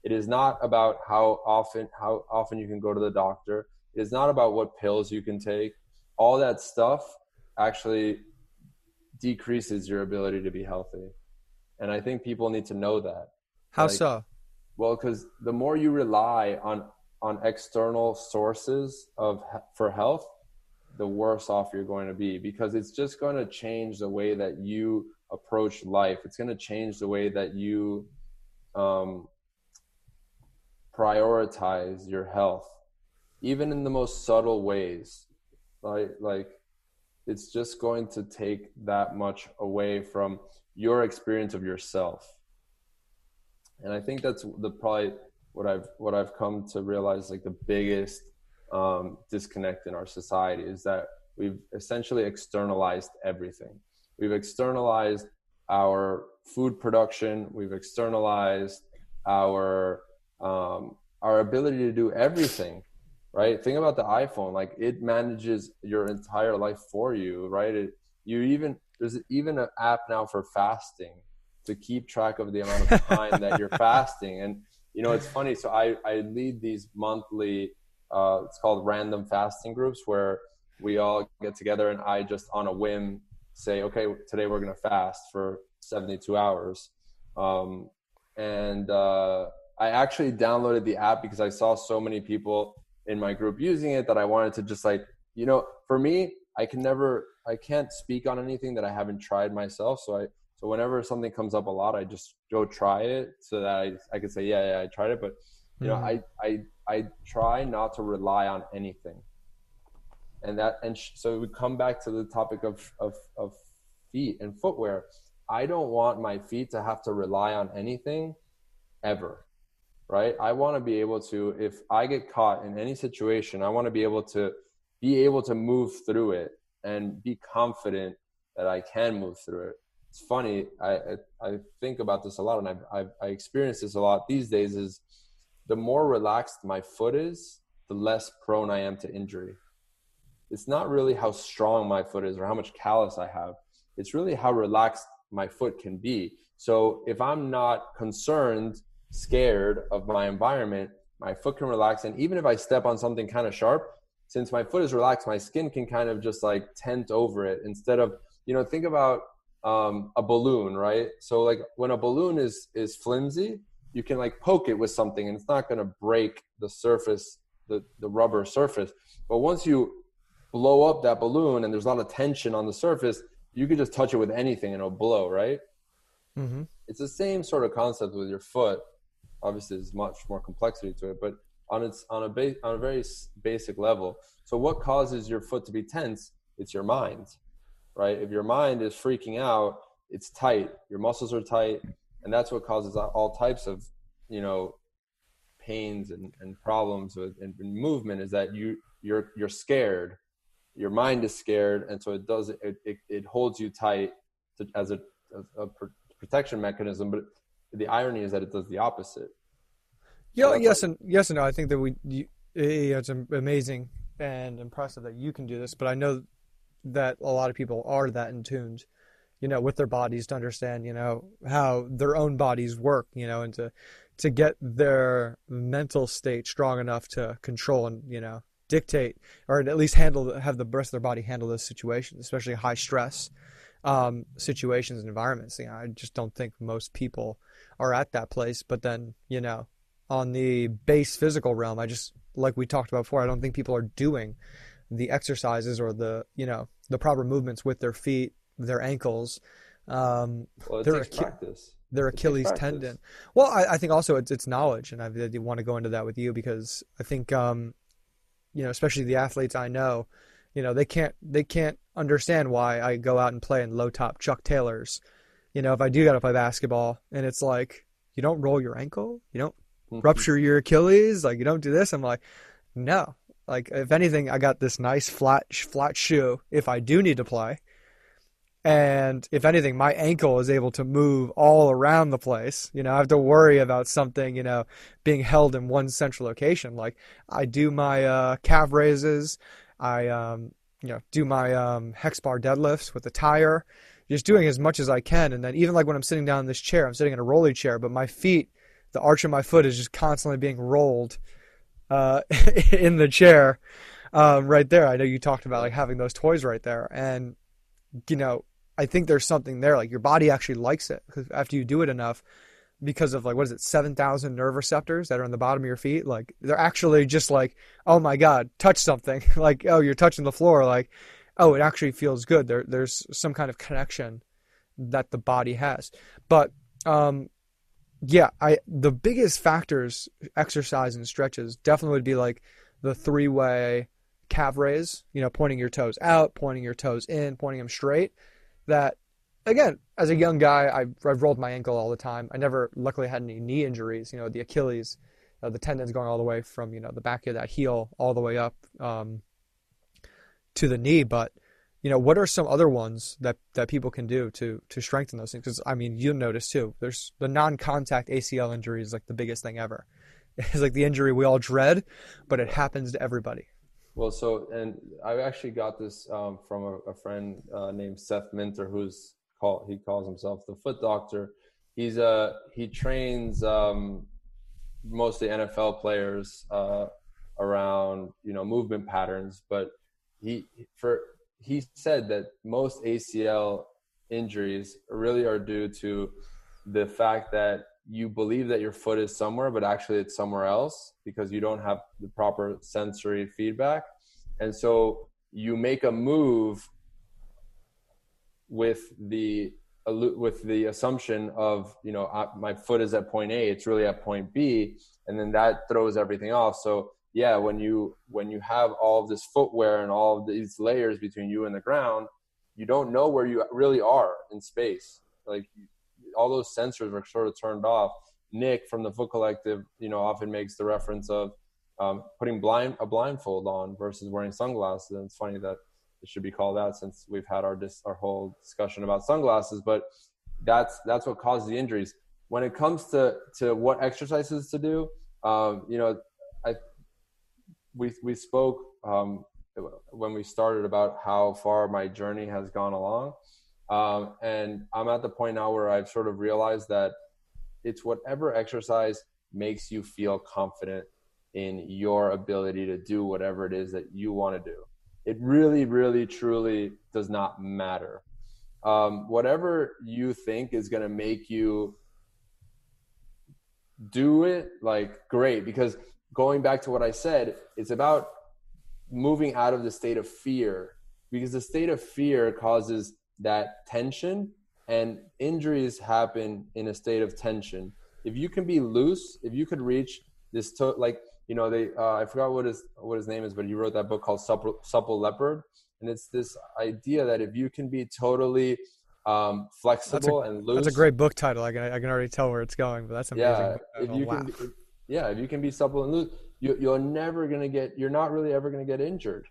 It is not about how often how often you can go to the doctor. It is not about what pills you can take. All that stuff actually decreases your ability to be healthy. And I think people need to know that. How like, so? Well, because the more you rely on on external sources of for health, the worse off you're going to be because it's just going to change the way that you approach life. It's going to change the way that you um, prioritize your health even in the most subtle ways. Like like it's just going to take that much away from your experience of yourself. And i think that's the probably what i've what i've come to realize like the biggest um, disconnect in our society is that we've essentially externalized everything. We've externalized our food production. We've externalized our um, our ability to do everything right? Think about the iphone like it manages your entire life for you right? It, you even there's even an app now for fasting to keep track of the amount of time that you're fasting. And you know it's funny so i i lead these monthly uh, it's called random fasting groups where we all get together and i just on a whim say okay today we're going to fast for 72 hours. Um, and uh, I actually downloaded the app because I saw so many people in my group using it that I wanted to just like, you know, for me, I can never, I can't speak on anything that I haven't tried myself. So I, so whenever something comes up a lot, I just go try it so that I, I can say, yeah, yeah, I tried it. But, you know, mm-hmm. I, I, I try not to rely on anything. And that, and sh- so we come back to the topic of, of, of feet and footwear. I don't want my feet to have to rely on anything ever right? I want to be able to, if I get caught in any situation, I want to be able to be able to move through it and be confident that I can move through it. It's funny. I I, I think about this a lot, and I've I experience this a lot these days. Is the more relaxed my foot is, the less prone I am to injury. It's not really how strong my foot is or how much callus I have. It's really how relaxed my foot can be. So if I'm not concerned, scared of my environment, my foot can relax. And even if I step on something kind of sharp, since my foot is relaxed, my skin can kind of just like tent over it instead of, you know, think about um, a balloon, right? So like when a balloon is is flimsy, you can like poke it with something and it's not going to break the surface, the the rubber surface. But once you blow up that balloon and there's a lot of tension on the surface, you can just touch it with anything and it'll blow, right? Mm-hmm. It's the same sort of concept with your foot. Obviously, there's much more complexity to it, but on its on a base on a very basic level. So, what causes your foot to be tense? It's your mind, right? If your mind is freaking out, it's tight. Your muscles are tight, and that's what causes all types of, you know, pains and, and problems with and movement. Is that you you're you're scared, your mind is scared, and so it does it it, it holds you tight to, as a, a, a protection mechanism. But the irony is that it does the opposite yeah, yes and yes and no. I think that we you, it's amazing and impressive that you can do this, but I know that a lot of people are that in tuned, you know, with their bodies to understand, you know, how their own bodies work, you know, and to to get their mental state strong enough to control and you know dictate or at least handle have the rest of their body handle those situations, especially high stress um, situations and environments. You know, I just don't think most people are at that place. But then you know on the base physical realm. I just like we talked about before. I don't think people are doing the exercises or the you know the proper movements with their feet, their ankles. Um, well, their, practice. Their Achilles tendon. Well, I, I, think also it's it's knowledge, and I, I want to go into that with you because I think um, you know, especially the athletes I know, you know, they can't they can't understand why I go out and play in low top Chuck Taylors. You know, if I do got to play basketball, and it's like you don't roll your ankle, you don't mm-hmm. rupture your Achilles. Like you don't do this. I'm like, no. Like if anything, I got this nice flat flat shoe if I do need to play. And if anything, my ankle is able to move all around the place. You know, I have to worry about something, you know, being held in one central location. Like I do my uh, calf raises, I um, you know, do my um, hex bar deadlifts with the tire, just doing as much as I can. And then even like when I'm sitting down in this chair, I'm sitting in a rolly chair, but my feet the arch of my foot is just constantly being rolled uh, in the chair um, right there. I know you talked about like having those toys right there, and you know I think there's something there. Like your body actually likes it Because after you do it enough because of like what is it, seven thousand nerve receptors that are on the bottom of your feet. Like they're actually just like, oh my god, touch something. like oh, you're touching the floor. Like oh, it actually feels good. There there's some kind of connection that the body has. But um, yeah, I the biggest factors exercise and stretches definitely would be like the three way calf raise, you know, pointing your toes out, pointing your toes in, pointing them straight. That again, as a young guy, I've, I've rolled my ankle all the time. I never luckily had any knee injuries, you know, the Achilles, uh, the tendons going all the way from, you know, the back of that heel all the way up um, to the knee, but you know, what are some other ones that, that people can do to to strengthen those things? Because I mean, you'll notice too. There's the non-contact ACL injury is like the biggest thing ever. It's like the injury we all dread, but it happens to everybody. Well, so and I actually got this um, from a, a friend uh, named Seth Minter, who's called he calls himself the foot doctor. He's a uh, he trains um, mostly NFL players uh, around you know movement patterns, but he for he said that most ACL injuries really are due to the fact that you believe that your foot is somewhere, but actually it's somewhere else because you don't have the proper sensory feedback. And so you make a move with the with the assumption of you know ah, my foot is at point A, it's really at point B, and then that throws everything off. So yeah, when you when you have all of this footwear and all of these layers between you and the ground, you don't know where you really are in space. Like all those sensors are sort of turned off, Nick from the Foot Collective, you know, often makes the reference of um, putting blind a blindfold on versus wearing sunglasses. And it's funny that it should be called that since we've had our dis- our whole discussion about sunglasses. But that's that's what causes the injuries. When it comes to to what exercises to do, um, you know, we we spoke um, when we started about how far my journey has gone along, um, and I'm at the point now where I've sort of realized that it's whatever exercise makes you feel confident in your ability to do whatever it is that you want to do. It really, really, truly does not matter. Um, whatever you think is going to make you do it, like, great. Because going back to what I said, it's about moving out of the state of fear because the state of fear causes that tension and injuries happen in a state of tension. If you can be loose if you could reach this to like you know they uh, i forgot what his what his name is but he wrote that book called supple, supple leopard and it's this idea that if you can be totally um, flexible a, and loose that's a great book title. I can i can already tell where it's going but that's amazing yeah if you can be, yeah if you can be supple and loose you, you're never going to get you're not really ever going to get injured.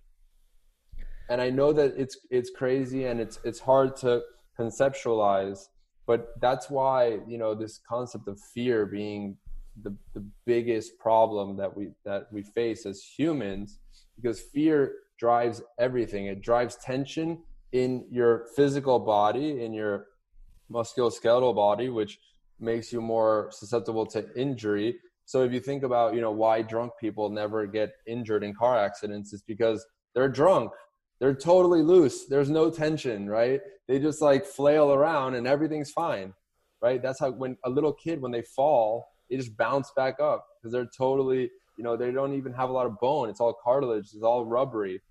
And i know that it's it's crazy and it's it's hard to conceptualize but that's why you know this concept of fear being the, the biggest problem that we that we face as humans because fear drives everything. It drives tension in your physical body in your musculoskeletal body which makes you more susceptible to injury so if you think about, you know, why drunk people never get injured in car accidents, it's because they're drunk. They're totally loose. There's no tension, right? They just like flail around and everything's fine, right? That's how when a little kid when they fall, they just bounce back up because they're totally, you know, they don't even have a lot of bone. It's all cartilage. It's all rubbery.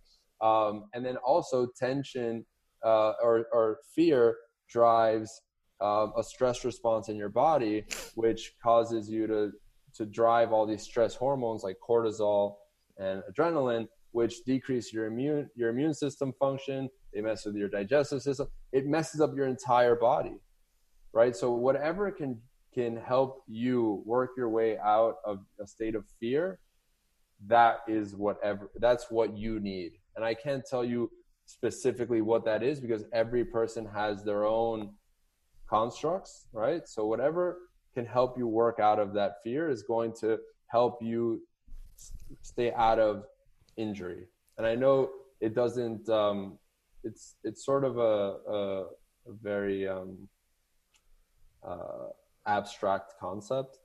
Um, and then also tension uh, or, or fear drives uh, a stress response in your body, which causes you to to drive all these stress hormones like cortisol and adrenaline, which decrease your immune your immune system function. They mess with your digestive system. It messes up your entire body, right? So whatever can can help you work your way out of a state of fear, that is whatever that's what you need. And I can't tell you specifically what that is because every person has their own constructs, right? So whatever can help you work out of that fear is going to help you stay out of injury. And I know it doesn't. Um, it's it's sort of a, a, a very um, uh, abstract concept,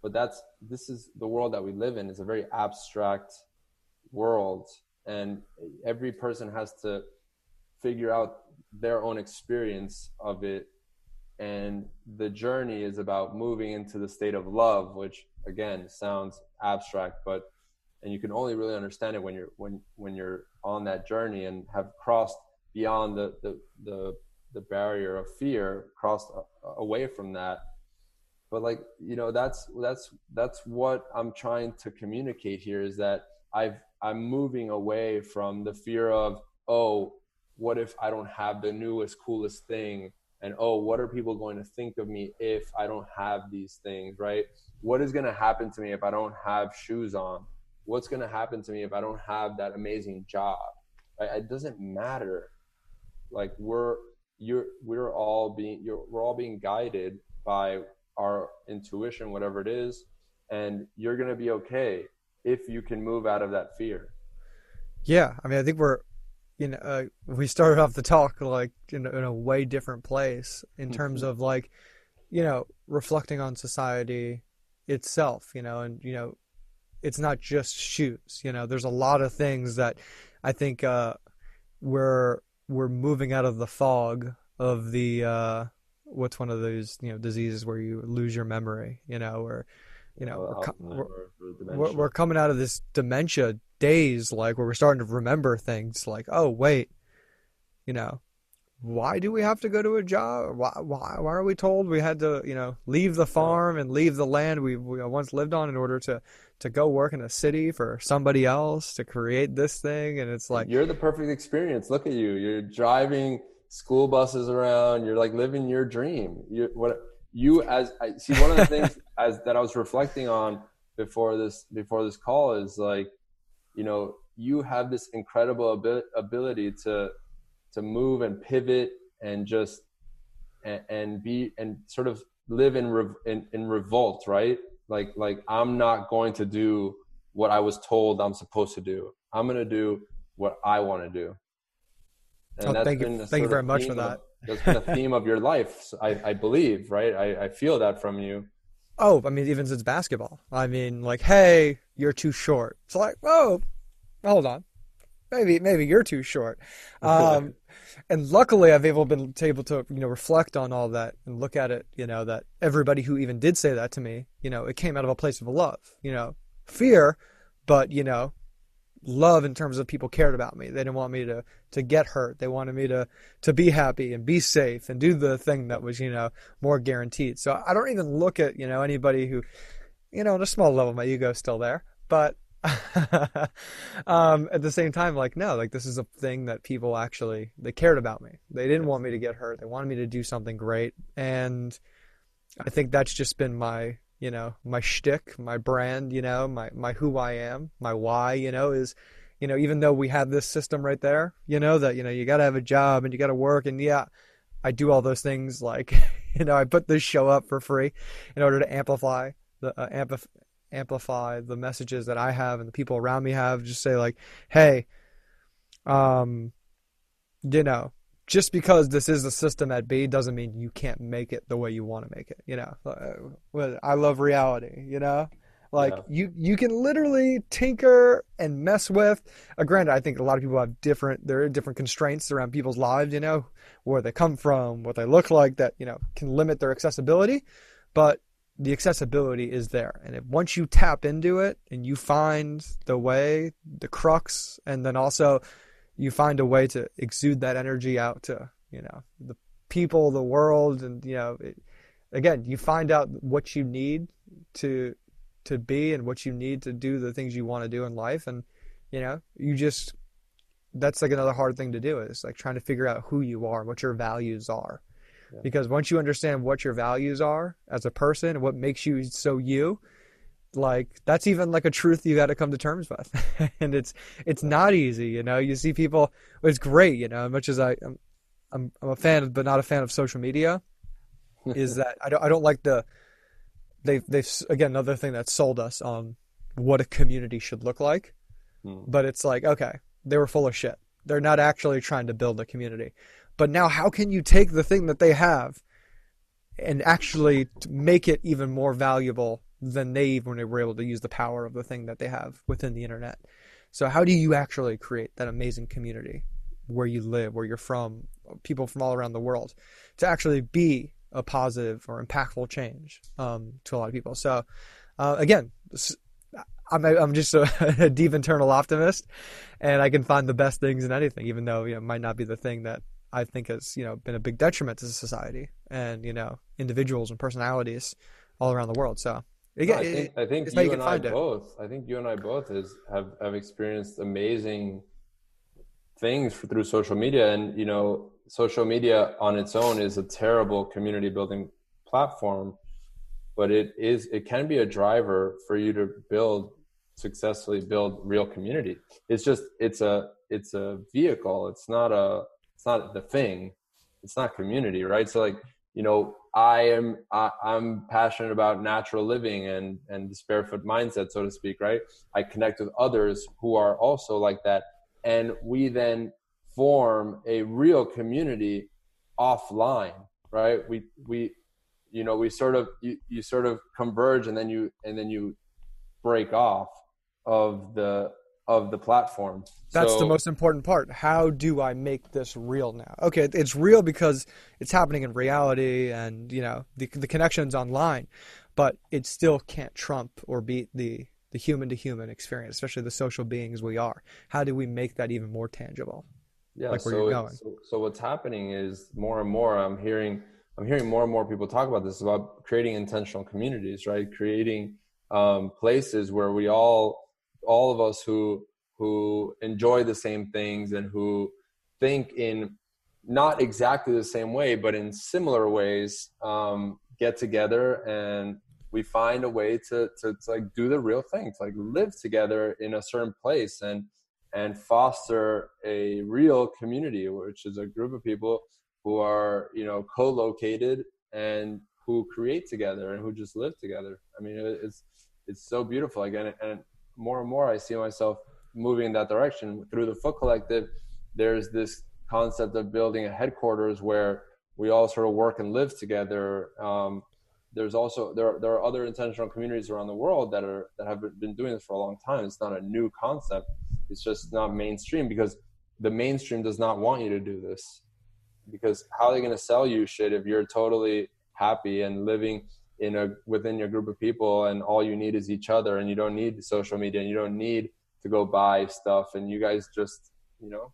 but that's this is the world that we live in. It's a very abstract world, and every person has to figure out their own experience of it and the journey is about moving into the state of love which again sounds abstract but and you can only really understand it when you're when when you're on that journey and have crossed beyond the the the, the barrier of fear crossed away from that. But like you know that's that's that's what i'm trying to communicate here is that i've i'm moving away from the fear of oh what if i don't have the newest coolest thing and oh what are people going to think of me if i don't have these things right? What is going to happen to me if i don't have shoes on? What's going to happen to me if i don't have that amazing job? Right? it doesn't matter. Like we're you're we're all being you're, we're all being guided by our intuition whatever it is and you're going to be okay if you can move out of that fear. Yeah i mean i think we're you know, uh, we started off the talk like in, in a way different place in terms mm-hmm. of like, you know, reflecting on society itself, you know, and you know, it's not just shoes. You know, there's a lot of things that I think uh, we're we're moving out of the fog of the uh, what's one of those you know diseases where you lose your memory. You know, or you know, we're, we're, we're coming out of this dementia days like where we're starting to remember things like oh wait you know why do we have to go to a job? Why why, why are we told we had to you know leave the farm and leave the land we, we once lived on in order to to go work in a city for somebody else to create this thing? And it's like you're the perfect experience. Look at you. You're driving school buses around. You're like living your dream. You what you as I see one of the things as that I was reflecting on before this before this call is like, you know, you have this incredible ability to to move and pivot and just and, and be and sort of live in, in in revolt, right? Like like I'm not going to do what I was told I'm supposed to do. I'm going to do what I want to do. And oh, thank you, thank you very much for that. Of, that's been a theme of your life, I, I believe, right? I, I feel that from you. Oh, I mean, even since basketball. I mean, like, hey, you're too short. It's like, oh, hold on, maybe maybe you're too short. Um, and luckily, I've able been able to you know reflect on all that and look at it. You know that everybody who even did say that to me, you know, it came out of a place of love. You know, fear, but you know, love in terms of people cared about me. They didn't want me to to get hurt. They wanted me to to be happy and be safe and do the thing that was you know more guaranteed. So I don't even look at you know anybody who, you know, on a small level, my ego's still there, but. um, at the same time, like no, like this is a thing that people actually they cared about me. They didn't want me to get hurt. They wanted me to do something great, and I think that's just been my you know, my shtick, my brand, you know, my, my who I am, my why, you know, is, you know, even though we have this system right there, you know, that, you know, you got to have a job and you got to work. And yeah, I do all those things. Like, you know, I put this show up for free in order to amplify the, uh, amplify, amplify the messages that I have and the people around me have. Just say like, hey, um, you know, just because this is a system at B doesn't mean you can't make it the way you want to make it. You know, uh, I love reality. You know, like yeah. you you can literally tinker and mess with. Uh, granted, I think a lot of people have different there are different constraints around people's lives. You know, where they come from, what they look like, that you know can limit their accessibility. But the accessibility is there, and if once you tap into it and you find the way, the crux, and then also you find a way to exude that energy out to you know the people the world and you know it, again you find out what you need to to be and what you need to do the things you want to do in life and you know you just that's like another hard thing to do is like trying to figure out who you are what your values are yeah. because once you understand what your values are as a person and what makes you so you like that's even like a truth you got to come to terms with. And it's it's not easy you know? You see people it's great you know as much as i i'm i'm, I'm a fan of, but not a fan of social media is that i don't i don't like the they've they've again another thing that sold us on what a community should look like. Hmm. but it's like okay they were full of shit. They're not actually trying to build a community. But now how can you take the thing that they have and actually make it even more valuable than they even were able to use the power of the thing that they have within the internet. So how do you actually create that amazing community where you live, where you're from, people from all around the world, to actually be a positive or impactful change um, to a lot of people? So uh, again, I'm I'm just a, a, deep internal optimist, and I can find the best things in anything, even though you know it might not be the thing that I think has you know been a big detriment to society and you know individuals and personalities all around the world. So Again, I think, I think you and I both. I think you and I both is have have experienced amazing things through social media, and you know, social media on its own is a terrible community building platform, but it is it can be a driver for you to build successfully build real community. It's just it's a it's a vehicle. It's not a it's not the thing. It's not community, right? So like you know I am I, am passionate about natural living and and this barefoot mindset, so to speak. Right? I connect with others who are also like that, and we then form a real community offline. Right? We we you know we sort of you, you sort of converge and then you and then you break off of the of the platform. That's so, the most important part. How do I make this real now? Okay, it's real because it's happening in reality and, you know, the the connections online, but it still can't trump or beat the the human to human experience, especially the social beings we are. How do we make that even more tangible? Yeah, like so, so, so what's happening is more and more I'm hearing I'm hearing more and more people talk about this about creating intentional communities, right? Creating um, places where we all all of us who who enjoy the same things and who think in not exactly the same way but in similar ways um, get together and we find a way to, to, to like do the real thing to like live together in a certain place and and foster a real community which is a group of people who are you know co-located and who create together and who just live together. I mean it's it's so beautiful again and more and more i see myself moving in that direction. Through the foot collective there's this concept of building a headquarters where we all sort of work and live together. Um, there's also there there are other intentional communities around the world that are that have been doing this for a long time. It's not a new concept. It's just not mainstream because the mainstream does not want you to do this. Because how are they going to sell you shit if you're totally happy and living in a within your group of people and all you need is each other and you don't need social media and you don't need to go buy stuff and you guys just you know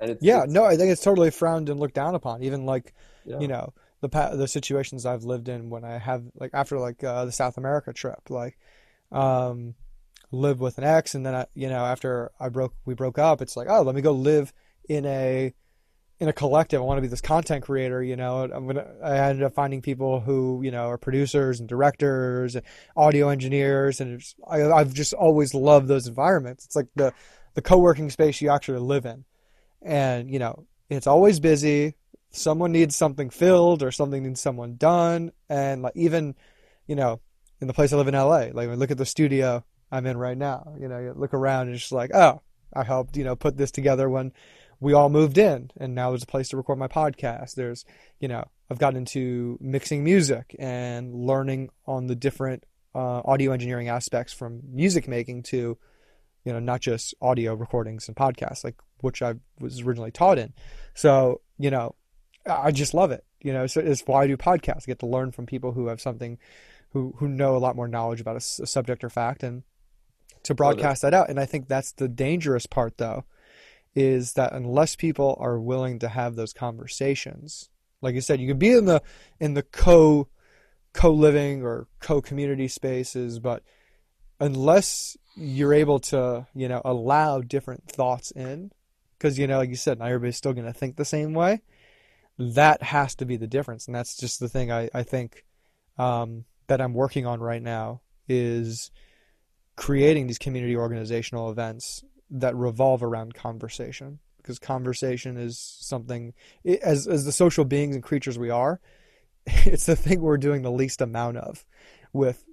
and it's yeah it's, no i think it's totally frowned and looked down upon even like yeah. you know the the situations i've lived in when i have like after like uh, the south america trip like um live with an ex and then I, you know after i broke we broke up it's like oh let me go live in a in a collective. I want to be this content creator, you know. I'm gonna. I ended up finding people who, you know, are producers and directors, and audio engineers, and I, I've just always loved those environments. It's like the the co-working space you actually live in, and you know, it's always busy. Someone needs something filled, or something needs someone done, and like even, you know, in the place I live in LA, like look at the studio I'm in right now. You know, you look around and it's just like, oh, I helped, you know, put this together when we all moved in and now there's a place to record my podcast. There's you know i've gotten into mixing music and learning on the different uh, audio engineering aspects from music making to you know not just audio recordings and podcasts like which i was originally taught in. So you know i just love it you know so it's why i do podcasts. I get to learn from people who have something who who know a lot more knowledge about a, a subject or fact and to broadcast that out. And i think that's the dangerous part though is that unless people are willing to have those conversations, like you said, you can be in the in the co co living or co community spaces, but unless you're able to, you know, allow different thoughts in, because you know, like you said, not everybody's still going to think the same way. That has to be the difference, and that's just the thing I I think um, that I'm working on right now is creating these community organizational events that revolve around conversation because conversation is something as as the social beings and creatures we are it's the thing we're doing the least amount of with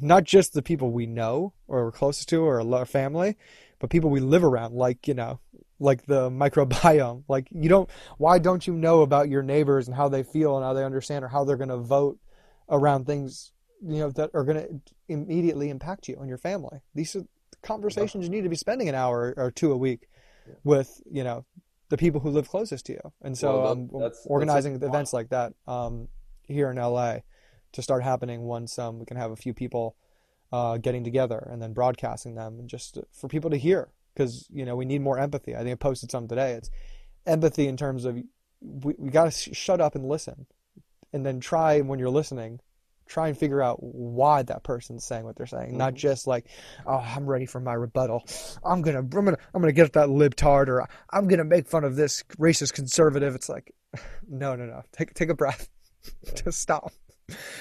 not just the people we know or we're closest to or our family but people we live around like you know like the microbiome. Like you don't why don't you know about your neighbors and how they feel and how they understand or how they're going to vote around things you know that are going to immediately impact you and your family? These are conversations you need to be spending an hour or two a week with you know the people who live closest to you. And so well, um, that's, organizing that's events like that um, here in la to start happening once um, we can have a few people uh, getting together and then broadcasting them and just for people to hear. Because you know we need more empathy. I think i posted some today. It's empathy in terms of we, we got to sh- shut up and listen and then try when you're listening try and figure out why that person's saying what they're saying, mm-hmm. not just like, oh, I'm ready for my rebuttal. I'm gonna, I'm gonna, I'm gonna get at that libtard, or I'm gonna make fun of this racist conservative. It's like, no, no, no. Take take a breath. Yeah. Just stop.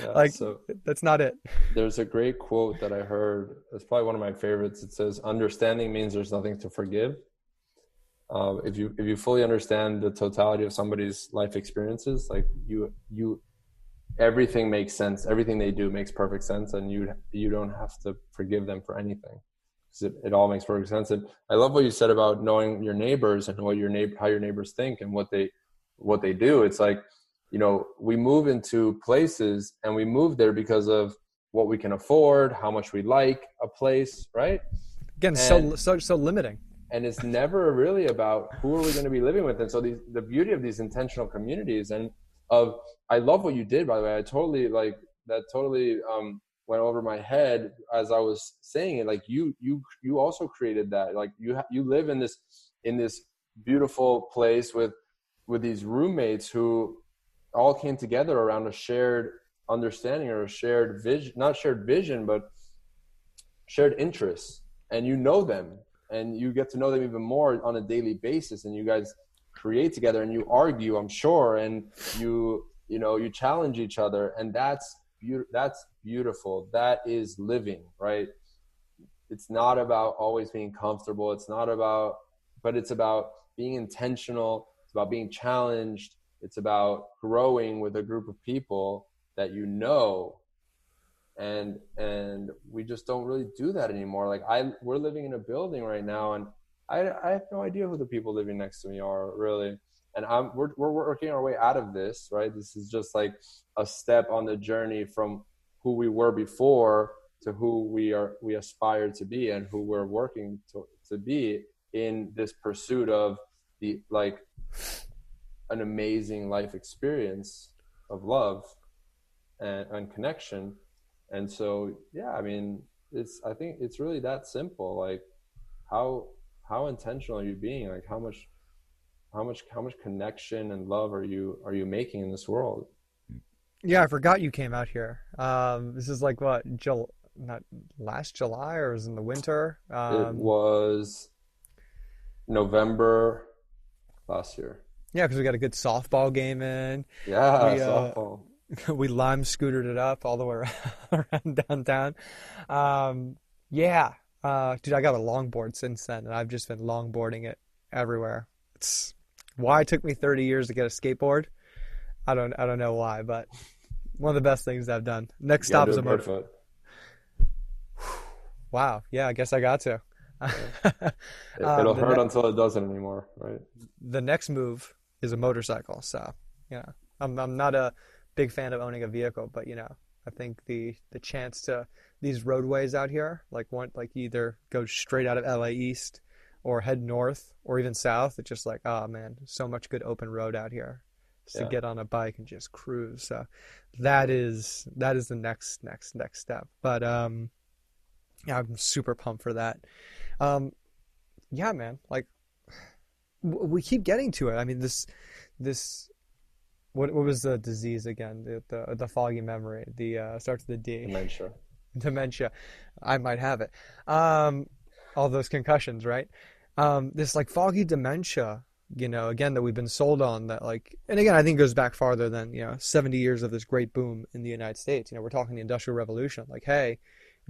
Yeah, like so that's not it. There's a great quote that I heard. It's probably one of my favorites. It says, "Understanding means there's nothing to forgive." Uh, if you if you fully understand the totality of somebody's life experiences, like you you everything makes sense. Everything they do makes perfect sense, and you you don't have to forgive them for anything because it, it all makes perfect sense. And I love what you said about knowing your neighbors and what your neighbor how your neighbors think and what they what they do. It's like you know we move into places and we move there because of what we can afford, how much we like a place, right? Again, and, so so so limiting. And it's never really about who are we going to be living with. And so these, the beauty of these intentional communities and of I love what you did by the way. I totally like that totally um went over my head as I was saying it. Like you you you also created that. Like you ha- you live in this in this beautiful place with with these roommates who all came together around a shared understanding or a shared vision not shared vision but shared interests. And you know them and you get to know them even more on a daily basis and you guys create together and you argue i'm sure and you you know you challenge each other and that's beautiful. That's beautiful. That is living, right? It's not about always being comfortable. It's not about, but it's about being intentional. It's about being challenged. It's about growing with a group of people that you know and and we just don't really do that anymore like i we're living in a building right now and i i have no idea who the people living next to me are really. And i'm we're, we're working our way out of this right? This is just like a step on the journey from who we were before to who we are we aspire to be and who we're working to, to be in this pursuit of the like an amazing life experience of love and, and connection. And so yeah i mean it's i think it's really that simple. Like how how intentional are you being? Like how much how much how much connection and love are you are you making in this world? Yeah i forgot you came out here. Um this is like what Jul- not last july or was in the winter? Um, it was november last year. Yeah because we got a good softball game in. Yeah we, uh, softball. we lime scootered it up all the way around, downtown. Um, yeah, uh, dude, I got a longboard since then, and I've just been longboarding it everywhere. It's why it took me 30 years to get a skateboard. I don't, I don't know why, but one of the best things I've done. Next stop is a motor. Wow. Yeah, I guess I got to. Yeah. It'll um, hurt ne- until it doesn't anymore, right? The next move is a motorcycle. So, yeah, I'm, I'm not a big fan of owning a vehicle, but you know, I think the the chance to these roadways out here, like one like either go straight out of LA East or head north or even south. It's just like, oh man, so much good open road out here. Just yeah. to get on a bike and just cruise. So that is that is the next next next step. But um yeah, I'm super pumped for that. Um yeah, man, like we keep getting to it. I mean, this this what what was the disease again? The the, the foggy memory. The uh, starts with the D. Dementia. Dementia. I might have it. Um, all those concussions, right? Um, this like foggy dementia. You know, again that we've been sold on that like, and again I think goes back farther than you know 70 years of this great boom in the United States. You know, we're talking the Industrial Revolution. Like, hey,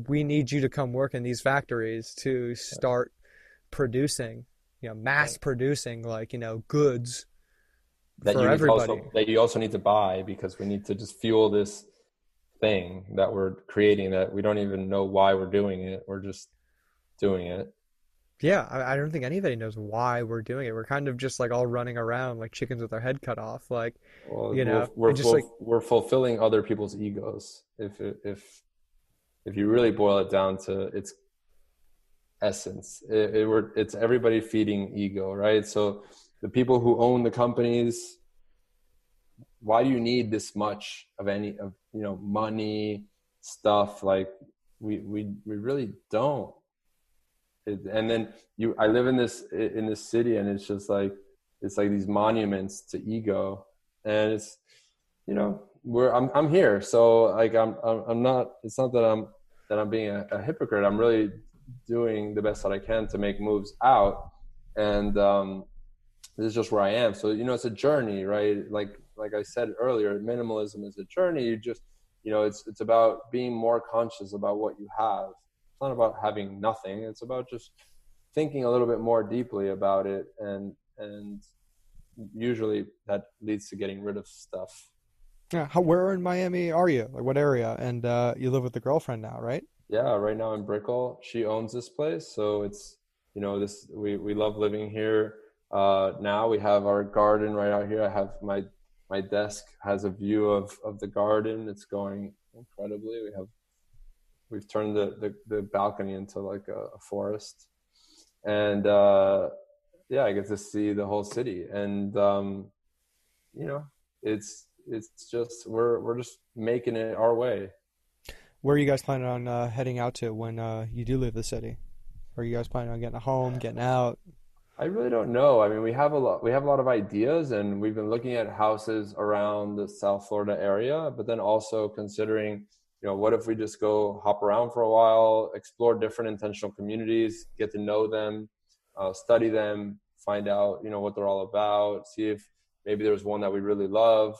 we need you to come work in these factories to start producing, you know, mass producing like you know goods that for you everybody. Also, that you also need to buy because we need to just fuel this thing that we're creating that we don't even know why we're doing it. We're just doing it. Yeah, I, I don't think anybody knows why we're doing it. We're kind of just like all running around like chickens with our head cut off. Like, well, you know, we're, we're just like we're fulfilling other people's egos. If if if you really boil it down to its essence, it, it, it's everybody feeding ego, right? So the people who own the companies why do you need this much of any of you know money stuff? Like we we we really don't. It, and then you i live in this in this city and it's just like it's like these monuments to ego. And it's you know we're i'm i'm here. So like i'm i'm, I'm not it's not that i'm that i'm being a, a hypocrite. I'm really doing the best that i can to make moves out. And um this is just where I am. So you know, it's a journey, right? Like like I said earlier, minimalism is a journey. You just you know, it's it's about being more conscious about what you have. It's not about having nothing. It's about just thinking a little bit more deeply about it, and and usually that leads to getting rid of stuff. Yeah. How where in Miami are you? Like what area? And uh, you live with a girlfriend now, right? Yeah, right now in Brickell. She owns this place, so it's you know this we we love living here uh, now we have our garden right out here. I have my my desk has a view of of the garden. It's going incredibly. We have we've turned the the, the balcony into like a, a forest, and uh, yeah, I get to see the whole city. And um, you know, it's it's just we're we're just making it our way. Where are you guys planning on uh, heading out to when uh, you do leave the city? Are you guys planning on getting a home, getting out? I really don't know. I mean, we have a lot. We have a lot of ideas, and we've been looking at houses around the South Florida area. But then also considering, you know, what if we just go hop around for a while, explore different intentional communities, get to know them, uh, study them, find out, you know, what they're all about, see if maybe there's one that we really love,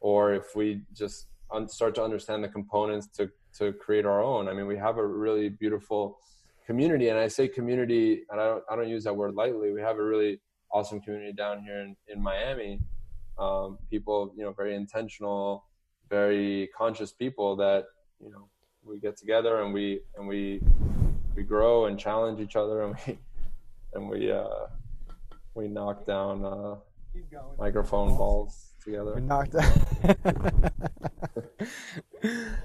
or if we just start to understand the components to to create our own. I mean, we have a really beautiful community, and I say community, and I don't I don't use that word lightly. We have a really awesome community down here in, in Miami. Um, people, you know, very intentional, very conscious people that you know we get together and we and we we grow and challenge each other and we and we uh, we knock down uh, microphone balls together. We knocked out.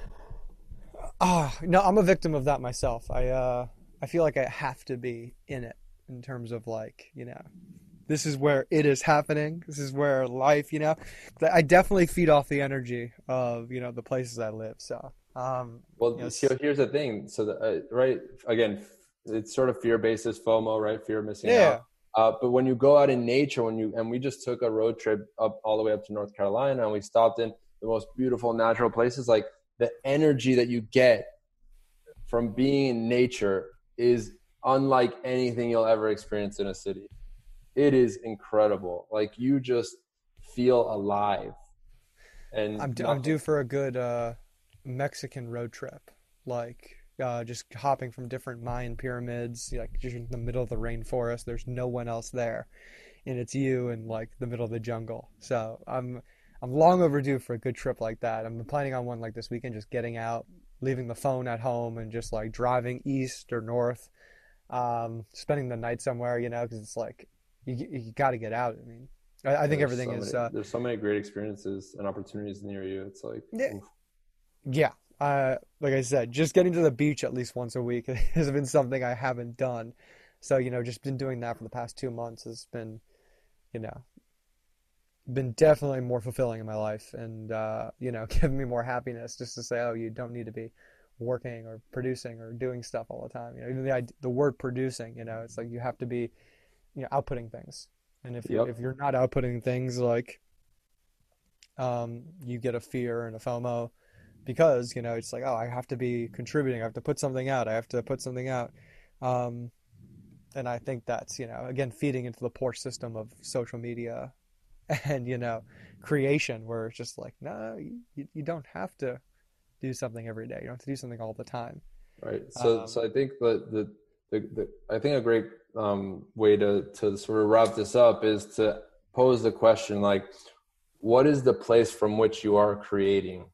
Ah, oh, no, I'm a victim of that myself. I uh, I feel like I have to be in it in terms of like you know, this is where it is happening. This is where life, you know, I definitely feed off the energy of you know the places I live. So, um, well, you know, so here's the thing. So, the, uh, right again, it's sort of fear basis FOMO, right? Fear of missing yeah. out. Uh, but when you go out in nature, when you and we just took a road trip up all the way up to North Carolina, and we stopped in the most beautiful natural places. Like the energy that you get from being in nature is unlike anything you'll ever experience in a city. It is incredible. Like you just feel alive. And I'm, I'm due for a good uh, Mexican road trip. Like uh, just hopping from different Mayan pyramids, like just in the middle of the rainforest. There's no one else there, and it's you in like the middle of the jungle. So I'm I'm long overdue for a good trip like that. I'm planning on one like this weekend, just getting out, leaving the phone at home, and just like driving east or north, um, spending the night somewhere. You know, because it's like you you got to get out. I mean, I, I think there's everything so is. Many, uh, there's so many great experiences and opportunities near you. It's like yeah, oof. yeah uh, like I said, just getting to the beach at least once a week has been something I haven't done. So, you know, just been doing that for the past two months has been, you know, been definitely more fulfilling in my life and, uh, you know, giving me more happiness just to say, oh, you don't need to be working or producing or doing stuff all the time. You know, even the, the word producing, you know, it's like you have to be, you know, outputting things. And if, you, if you're not outputting things like, um, you get a fear and a FOMO because you know it's like oh I have to be contributing I have to put something out I have to put something out um, and I think that's you know again feeding into the poor system of social media and you know creation where it's just like no you, you don't have to do something every day. You don't have to do something all the time. Right. So um, so I think the, the the, the I think a great um, way to to sort of wrap this up is to pose the question like what is the place from which you are creating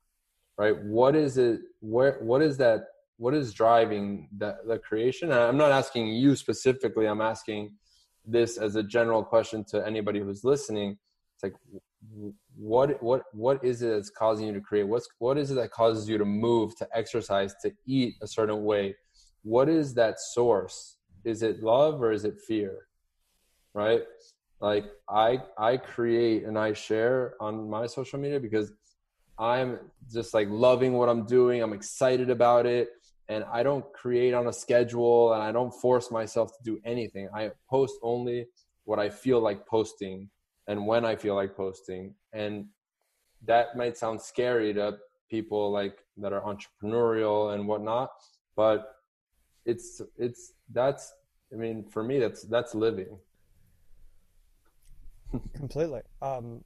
right? What is it where what is that what is driving that the creation? And i'm not asking you specifically. I'm asking this as a general question to anybody who's listening it's like what what what is it that's causing you to create what's what is it that causes you to move to exercise to eat a certain way what is that source is it love or is it fear right like i i create and i share on my social media because I'm just like loving what I'm doing. I'm excited about it. And I don't create on a schedule and I don't force myself to do anything. I post only what I feel like posting and when I feel like posting. And that might sound scary to people like that are entrepreneurial and whatnot, but it's it's that's I mean for me that's that's living. Completely. Um,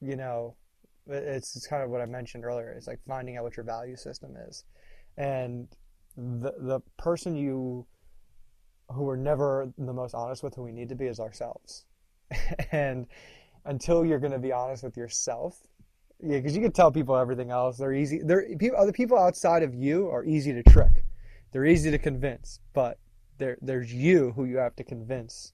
you know, it's, it's kind of what I mentioned earlier. It's like finding out what your value system is, and the the person you who we're never the most honest with who we need to be is ourselves. and until you're going to be honest with yourself, yeah, because you can tell people everything else. They're easy. They're people. Other people outside of you are easy to trick. They're easy to convince, but there there's you who you have to convince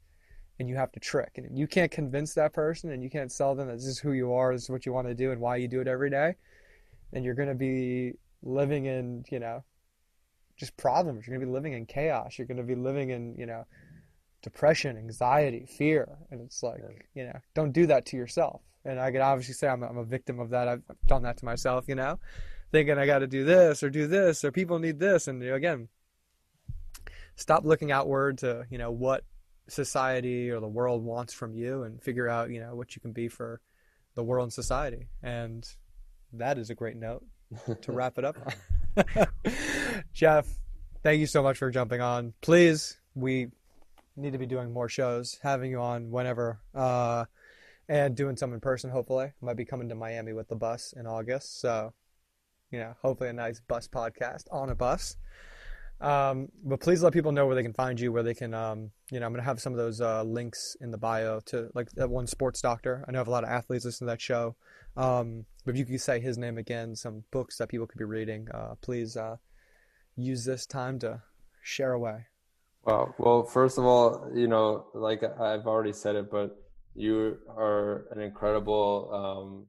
and you have to trick. And if you can't convince that person and you can't sell them that this is who you are, this is what you want to do, and why you do it every day, then you're going to be living in, you know, just problems. You're going to be living in chaos. You're going to be living in, you know, depression, anxiety, fear. And it's like, you know, don't do that to yourself. And I could obviously say I'm a, I'm a victim of that. I've done that to myself, you know, thinking I got to do this or do this or people need this. And you know, again, stop looking outward to, you know, what society or the world wants from you and figure out, you know, what you can be for the world and society. And that is a great note to wrap it up Jeff, thank you so much for jumping on. Please, we need to be doing more shows, having you on whenever. Uh, and doing some in person. Hopefully, I might be coming to Miami with the bus in August. So, you know, hopefully a nice bus podcast on a bus. Um, but please let people know where they can find you, where they can, um, you know, I'm going to have some of those uh, links in the bio to like that one sports doctor. I know I have a lot of athletes listen to that show. Um, but if you could say his name again, some books that people could be reading, uh, please uh, use this time to share away. Well, well, first of all, you know, like I've already said it, but you are an incredible um,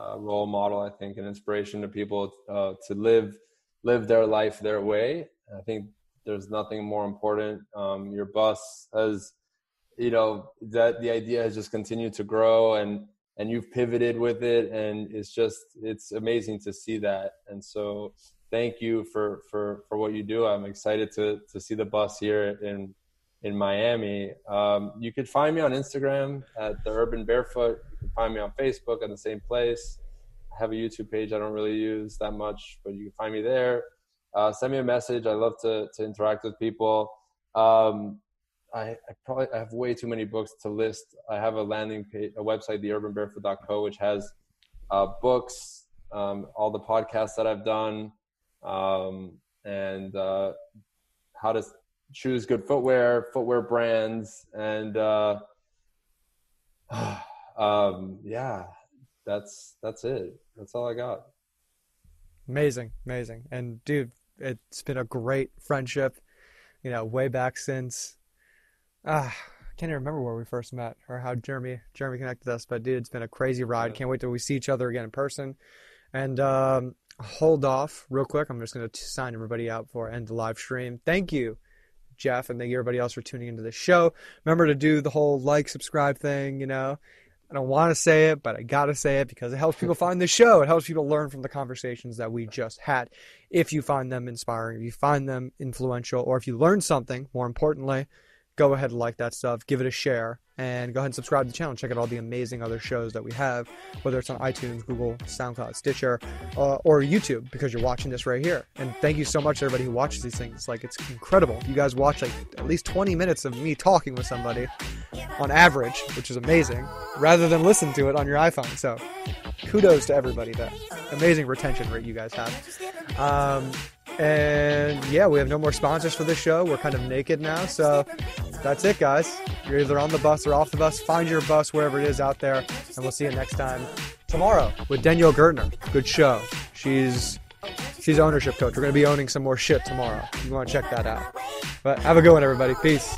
uh, role model, I think, an inspiration to people uh, to live live their life their way. I think there's nothing more important. Um, your bus has, you know, that the idea has just continued to grow and and you've pivoted with it and it's just it's amazing to see that. And so thank you for for for what you do. I'm excited to to see the bus here in in Miami. Um, you could find me on Instagram at the Urban Barefoot. You can find me on Facebook at the same place. I have a YouTube page I don't really use that much, but you can find me there. Uh, send me a message. I love to to interact with people. Um, I, I, probably I have way too many books to list. I have a landing page, a website, theurbanbarefoot.co, which has uh, books, um, all the podcasts that I've done, um, and uh, how to choose good footwear, footwear brands, and uh, um, yeah, that's that's it. That's all I got. Amazing, amazing, and dude, it's been a great friendship. You know, way back since. Ah, I can't even remember where we first met or how Jeremy Jeremy connected us, but dude, it's been a crazy ride. Can't wait till we see each other again in person. And um, hold off real quick. I'm just going to sign everybody out I end the live stream. Thank you, Jeff, and thank you everybody else for tuning into the show. Remember to do the whole like, subscribe thing. You know, I don't want to say it, but I got to say it because it helps people find the show. It helps people learn from the conversations that we just had. If you find them inspiring, if you find them influential, or if you learn something, more importantly, go ahead and like that stuff, give it a share, and go ahead and subscribe to the channel. Check out all the amazing other shows that we have, whether it's on iTunes, Google, SoundCloud, Stitcher, uh, or YouTube, because you're watching this right here. And thank you so much to everybody who watches these things. Like, it's incredible. You guys watch like at least 20 minutes of me talking with somebody on average, which is amazing, rather than listen to it on your iPhone. So, kudos to everybody. That amazing retention rate you guys have. Um, and yeah, we have no more sponsors for this show. We're kind of naked now. So that's it, guys. You're either on the bus or off the bus. Find your bus wherever it is out there. And we'll see you next time tomorrow with Danielle Gertner. Good show. She's she's ownership coach. We're going to be owning some more shit tomorrow. You want to check that out. But have a good one, everybody. Peace.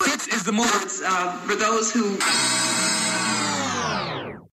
This is the moment uh, for those who